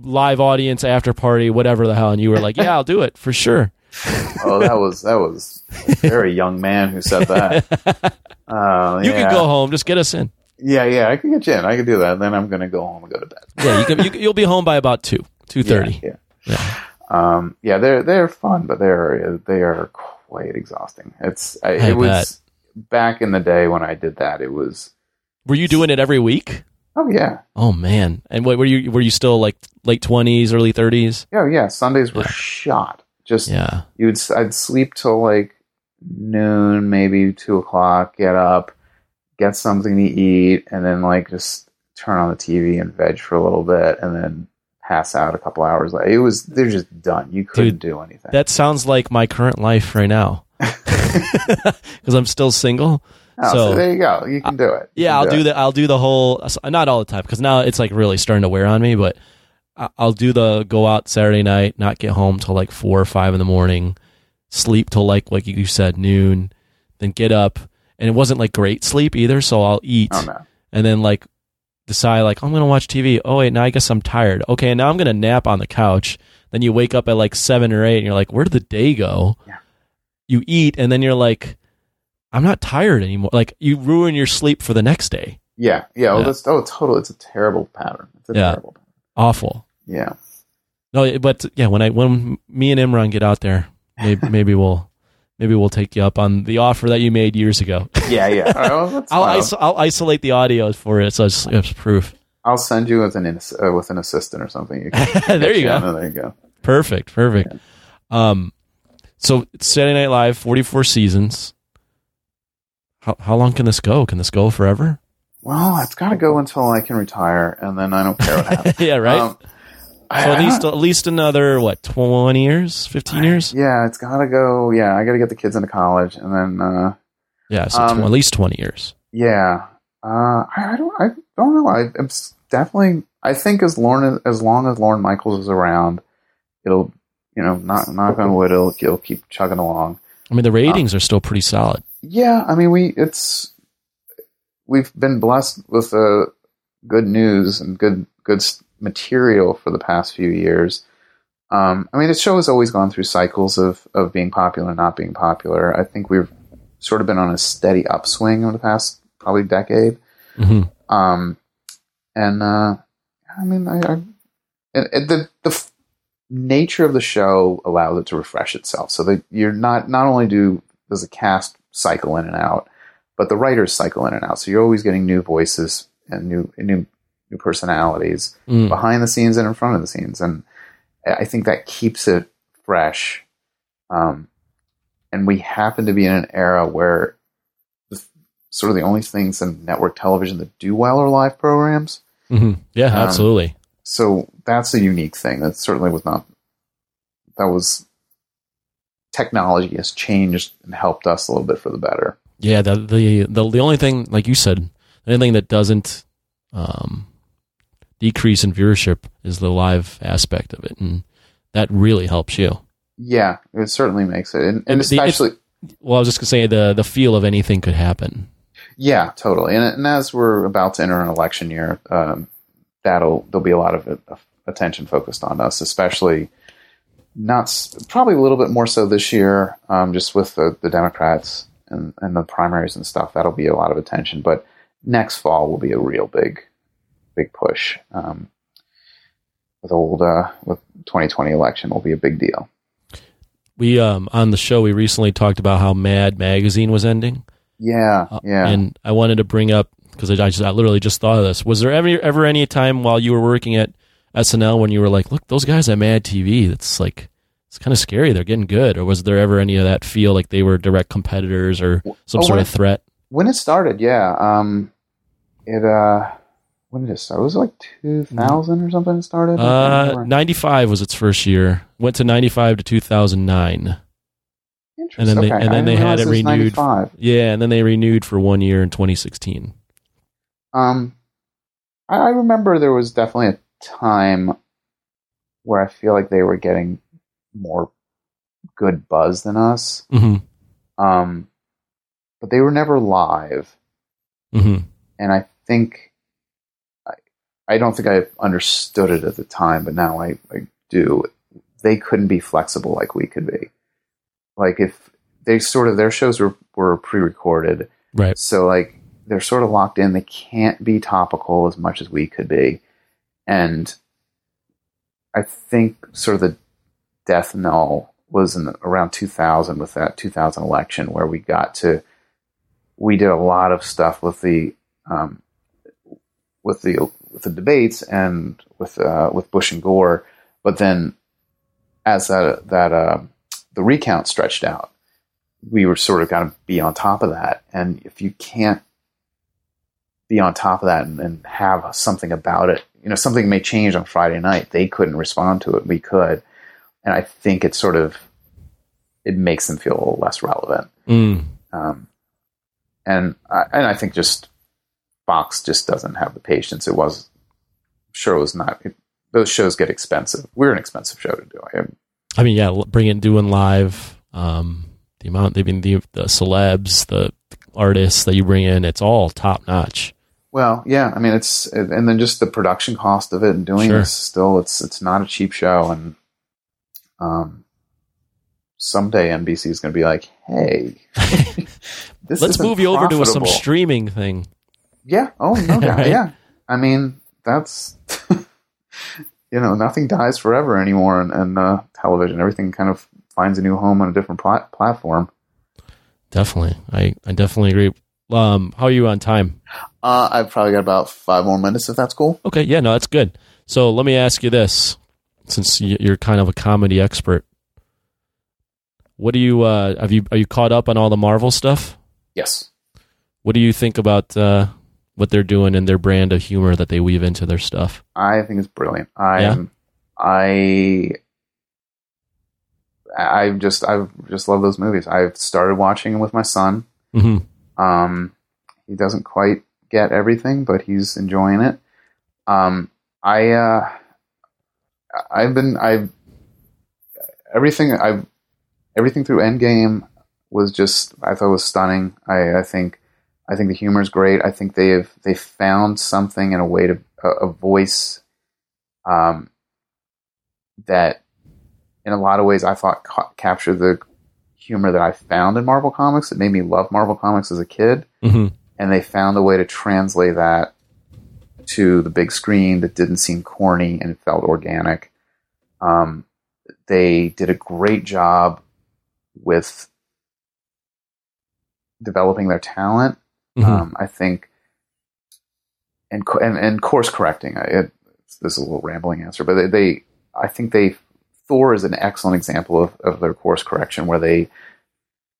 live audience after party, whatever the hell. And you were like, yeah, I'll do it for sure. (laughs) Oh, that was that was a very young man who said that. (laughs) Uh, You yeah. can go home, just get us in. Yeah, yeah, I can get you in. I can do that. Then I'm going to go home and go to bed. Yeah, you can. you, you'll be home by about two, two thirty. Yeah, yeah. Um, yeah, they're they're fun, but they're they are quite exhausting. It's I, it was back in the day when I did that. It was Were you doing it every week? Oh yeah, Oh man! And what were you? Were you still like late twenties, early thirties? oh yeah. Sundays were shot. Just Yeah. you'd I'd sleep till like noon, maybe two o'clock. Get up, get something to eat, and then like just turn on the TV and veg for a little bit, and then pass out a couple hours later. It was they're just done. You couldn't Dude, do anything. That sounds like my current life right now. (laughs) (laughs) Because I'm still single. Oh, so- so, there you go. You can do it. You Yeah, I'll do it. the I'll do the whole not all the time because now it's like really starting to wear on me. But I'll do the go out Saturday night, not get home till like four or five in the morning, sleep till like like you said noon, then get up, and it wasn't like great sleep either. So I'll eat Oh no. and then like decide like I'm gonna watch TV. Oh wait, now I guess I'm tired. Okay, now I'm gonna nap on the couch. Then you wake up at like seven or eight, and you're like, where did the day go? Yeah. You eat, and then you're like, I'm not tired anymore. Like you ruin your sleep for the next day. Yeah, yeah. Oh, Yeah. that's oh, total. It's a terrible pattern. It's a Yeah. terrible. Pattern. Awful. Yeah. No, but yeah, when I when me and Imran get out there, maybe, (laughs) maybe we'll maybe we'll take you up on the offer that you made years ago. Yeah, yeah. (laughs) Right, well, I'll iso- I'll isolate the audio for it, so it's, it's proof. I'll send you with an uh, with an assistant or something. You (laughs) there you go. There you go. Perfect, perfect. Um, so Saturday Night Live, forty four seasons. How how long can this go? Can this go forever? Well, it's got to go until I can retire, and then I don't care what happens. (laughs) yeah, right. Um, so at least at least another what twenty years, fifteen years? yeah, it's got to go. Yeah, I got to get the kids into college, and then uh, Yeah, so Um, tw- at least twenty years. yeah. Uh, I, I don't. I don't know. I, I'm definitely. I think as Lorne, as long as Lorne Michaels is around, it'll. You know, knock knock on wood, it'll, it'll keep chugging along. I mean, the ratings are still pretty solid. Yeah, I mean, we it's we've been blessed with uh, good news and good good material for the past few years. Um, I mean, the show has always gone through cycles of of being popular and not being popular. I think we've sort of been on a steady upswing over the past probably decade. hmm Um, and uh, I mean, I, I and, and the the f- nature of the show allows it to refresh itself. So that you're not not only do does the cast cycle in and out, but the writers cycle in and out. So you're always getting new voices and new new new personalities Mm. behind the scenes and in front of the scenes, and I think that keeps it fresh. Um, and we happen to be in an era where the, sort of the only things in network television that do well are live programs. hmm Yeah, Um, absolutely. So that's a unique thing. That certainly was not. That was technology has changed and helped us a little bit for the better. Yeah, the, the the the only thing, like you said, anything that doesn't um, decrease in viewership is the live aspect of it, and that really helps you. Yeah, it certainly makes it, and, and the- especially Well, I was just gonna say the the feel of anything could happen. Yeah, totally. And, and as we're about to enter an election year, um, that'll there'll be a lot of uh, attention focused on us, especially not probably a little bit more so this year, um, just with the, the Democrats and, and the primaries and stuff. That'll be a lot of attention. But next fall will be a real big, big push. Um, with old uh, with 2020 election will be a big deal. We um on the show we recently talked about how Mad Magazine was ending, Yeah, Uh, yeah. and I wanted to bring up because I just I literally just thought of this. Was there ever ever any time while you were working at SNL when you were like, look, those guys at Mad TV, it's like it's kind of scary. They're getting good. Or was there ever any of that feel like they were direct competitors or some Oh, sort of threat? When it started, yeah. Um, it uh, when did it start? It was like 2000 or something. It started. Uh, 95 was its first year. Went to 95 to 2009. Interesting. and then they- okay. and then they had it renewed. 95. Yeah, and then they renewed for one year in 2016. Um, I, I remember there was definitely a time where I feel like they were getting more good buzz than us. hmm Um, but they were never live, hmm and I think I, I don't think I understood it at the time, but now I, I do. They couldn't be flexible like we could be. Like if they sort of their shows were, were pre-recorded, Right. so like they're sort of locked in. They can't be topical as much as we could be, and I think sort of the death knell was in around 2000 with that 2000 election where we got to we did a lot of stuff with the um, with the with the debates and with uh, with Bush and Gore, but then as that that uh, the recount stretched out, we were sort of got to be on top of that. And if you can't be on top of that and, and have something about it, you know, something may change on Friday night. They couldn't respond to it. We could, and I think it sort of it makes them feel a little less relevant. Mm. Um, and I, and I think just Fox just doesn't have the patience. It was sure it was not. It, those shows get expensive. We're an expensive show to do. I am, I mean, yeah, bringing doing live. Um, the amount they've been the the celebs, the artists that you bring in, it's all top notch. Well, yeah. I mean, it's and then just the production cost of it and doing Sure. this still. It's it's not a cheap show, and um, someday NBC is going to be like, hey, (laughs) this Let's move you over to a, some streaming thing. Yeah. Oh no. (laughs) Right? Yeah. I mean, that's (laughs) you know, nothing dies forever anymore in, in uh, television. Everything kind of finds a new home on a different plat- platform. Definitely, I I definitely agree. Um, how are you on time? Uh, I've probably got about five more minutes, if that's cool. Okay, yeah, no, that's good. So let me ask you this, since you're kind of a comedy expert, what do you uh, have you are you caught up on all the Marvel stuff? Yes. What do you think about uh, what they're doing and their brand of humor that they weave into their stuff? I think it's brilliant. I Yeah? am I I just I just love those movies. I've started watching them with my son. hmm Um, he doesn't quite get everything, but he's enjoying it. Um, I, uh, I've been, I've, everything, I've, everything through Endgame was just, I thought was stunning. I, I think, I think the humor is great. I think they have, they found something in a way to, a, a voice, um, that in a lot of ways, I thought ca- captured the humor that I found in Marvel Comics. It made me love Marvel Comics as a kid, hmm and they found a way to translate that to the big screen that didn't seem corny and felt organic. Um, they did a great job with developing their talent. hmm Um, I think, and and, and course correcting. I, it, this is a little rambling answer, but they, they, I think they, Thor is an excellent example of, of their course correction, where they,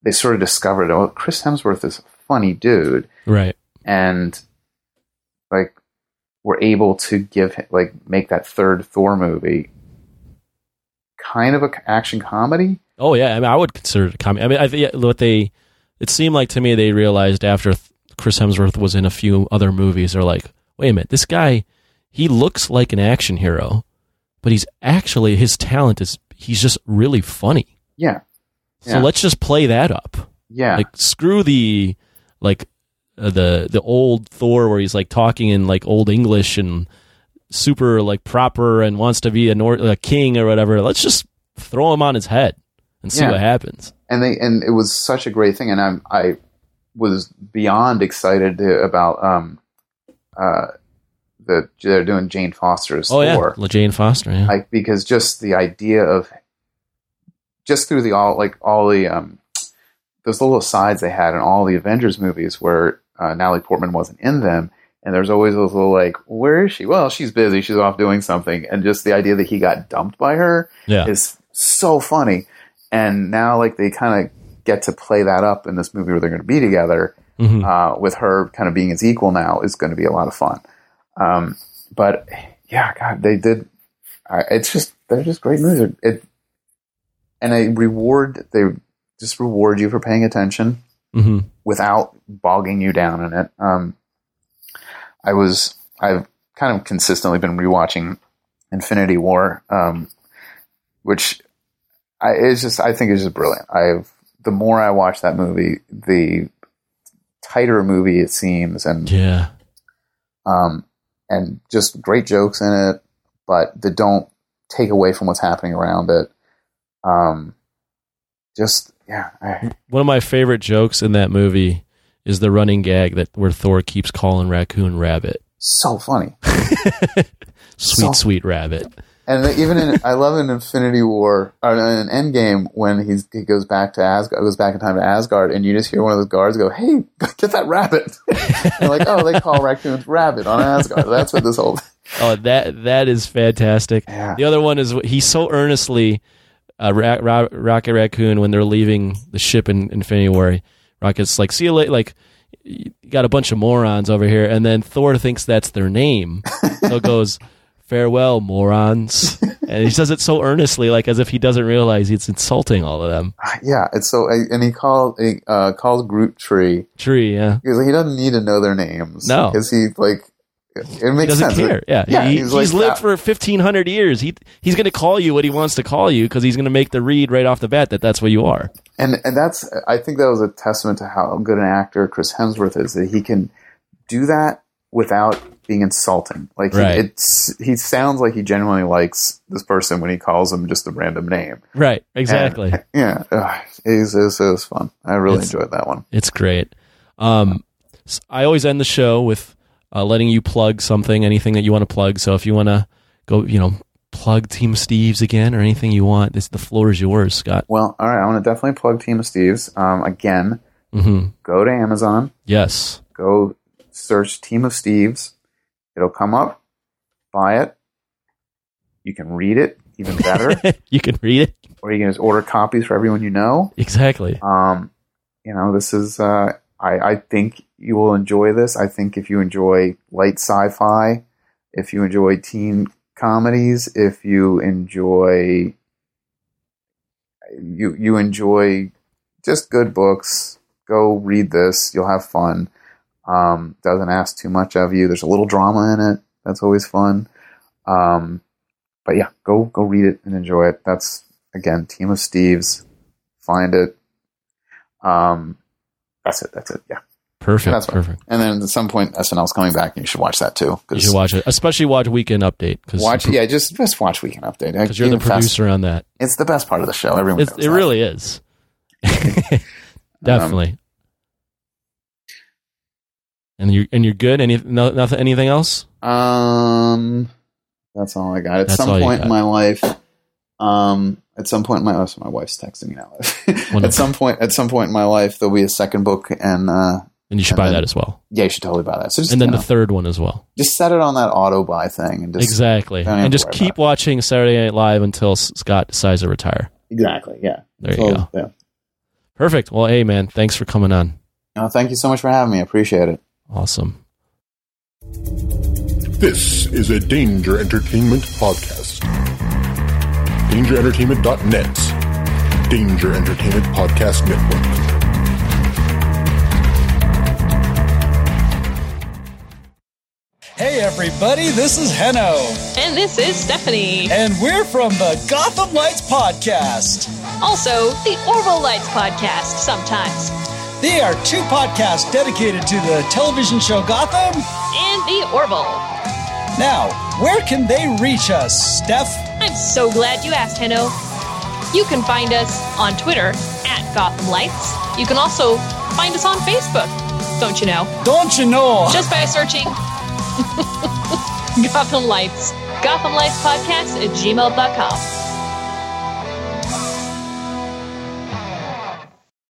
they sort of discovered, oh, Chris Hemsworth is a funny dude, right. and like we're able to give him- like make that third Thor movie kind of a action comedy. Oh yeah, I mean, I would consider it a comedy. I mean, I think what they it seemed like to me they realized after th- Chris Hemsworth was in a few other movies, they're like, wait a minute, this guy he looks like an action hero, but he's actually his talent is he's just really funny. Yeah, So let's just play that up. yeah, Like screw the like uh, the the old Thor where he's like talking in like old English and super like proper and wants to be a, nor- a king or whatever. Let's just throw him on his head and see Yeah. what happens. and they and it was such a great thing, and I'm I was beyond excited about um uh the they're doing Jane Foster's Oh Thor. yeah, Jane Foster. Yeah. like because just the idea of just through the all like all the um those little sides they had in all the Avengers movies where uh, Natalie Portman wasn't in them, and there's always those little like, where is she? Well, she's busy, she's off doing something, and just the idea that he got dumped by her yeah. is so funny. And now like they kind of get to play that up in this movie where they're going to be together Mhm. uh, with her kind of being his equal now is going to be a lot of fun. Um, but yeah, God, they did. Uh, it's just they're just great movies. It and they reward they just reward you for paying attention Mhm. without bogging you down in it. Um, I was I've kind of consistently been rewatching Infinity War, um, which I it's just I think is just brilliant. I've the more I watch that movie, the tighter a movie it seems, and Yeah. um, and just great jokes in it, but that don't take away from what's happening around it. Um, just yeah, I, One of my favorite jokes in that movie is the running gag that where Thor keeps calling raccoon rabbit. so funny. (laughs) Sweet, So- sweet rabbit. And even in, I love in Infinity War or in Endgame when he's he goes back to Asgard, goes back in time to Asgard, and you just hear one of those guards go, "Hey, (laughs) get that rabbit!" (laughs) and like, oh, they call raccoons rabbit on Asgard. That's what this whole. Oh, that that is fantastic. Yeah. The other one is he so earnestly, uh, Ra- Ra- Rocket Raccoon when they're leaving the ship in Infinity War, Rocket's like, "See you later." Like, you got a bunch of morons over here, and then Thor thinks that's their name, so it goes, "Farewell, morons," and he says it so earnestly, like as if he doesn't realize it's insulting all of them. Yeah, it's so, and he called he uh, calls Groot Tree Tree, yeah, because he doesn't need to know their names. No. because he like it makes doesn't sense. care. Yeah, yeah, he, he's he's, like lived for fifteen hundred years. He he's going to call you what he wants to call you because he's going to make the read right off the bat that that's what you are. and and that's I think that was a testament to how good an actor Chris Hemsworth is that he can do that without being insulting. Like he, Right. it's he sounds like he genuinely likes this person when he calls him just a random name. Right, exactly. And, (laughs) yeah, ugh, it was, it was, it was fun. I really It's- enjoyed that one. It's great. Um, I always end the show with uh, letting you plug something, anything that you want to plug. So if you want to go, you know, plug Team Steves again or anything you want, this the floor is yours, Scott. Well, all right, I want to definitely plug Team of Steves. Um, again, hmm go to Amazon, Yes. go search Team of Steves. It'll come up. Buy it. You can read it even better, (laughs) you can read it or you can just order copies for everyone you know. exactly. Um, you know, this is. Uh, I I think you will enjoy this. I think if you enjoy light sci-fi, if you enjoy teen comedies, if you enjoy you you enjoy just good books, go read this. You'll have fun. Um, doesn't ask too much of you. There's a little drama in it. That's always fun. Um, but yeah, go go read it and enjoy it. That's again, Team of Steves. Find it. Um, that's it. That's it. Yeah. Perfect. That's perfect. And then at some point, SNL's coming back, and you should watch that too. You should watch it, especially watch Weekend Update watch, yeah, just just watch Weekend Update. because you're the Even fast- producer on that. It's the best part of the show. Everyone, it that. really is. (laughs) Definitely. and you and you're good. Any no, nothing? Anything else? Um, that's all I got. At That's some point in my life, um, at some point in my life, so my wife's texting me now. (laughs) At some point, at some point in my life, there'll be a second book, and uh, And you should And buy then- that as well. yeah, you should totally buy that. So just And then you the third one as well. just set it on that auto buy thing, and just exactly. And just keep watching Saturday Night Live until Scott decides to retire. exactly, yeah. There So, you go. Yeah. Perfect. Well, hey man, thanks for coming on. No, thank you so much for having me. I appreciate it. Awesome. This is a Danger Entertainment podcast. DangerEntertainment.net. Danger Entertainment Podcast Network. Hey everybody, this is Heno, And this is Stephanie. and we're from the Gotham Lights Podcast. Also, the Orville Lights podcast sometimes. They are two podcasts dedicated to the television show Gotham. And the Orville. Now, where can they reach us, Steph? I'm so glad you asked, Heno. You can find us on Twitter at Gotham Lights. You can also find us on Facebook, don't you know? Don't you know? Just by searching Gotham Lights. Gotham Lights Podcast at gmail.com.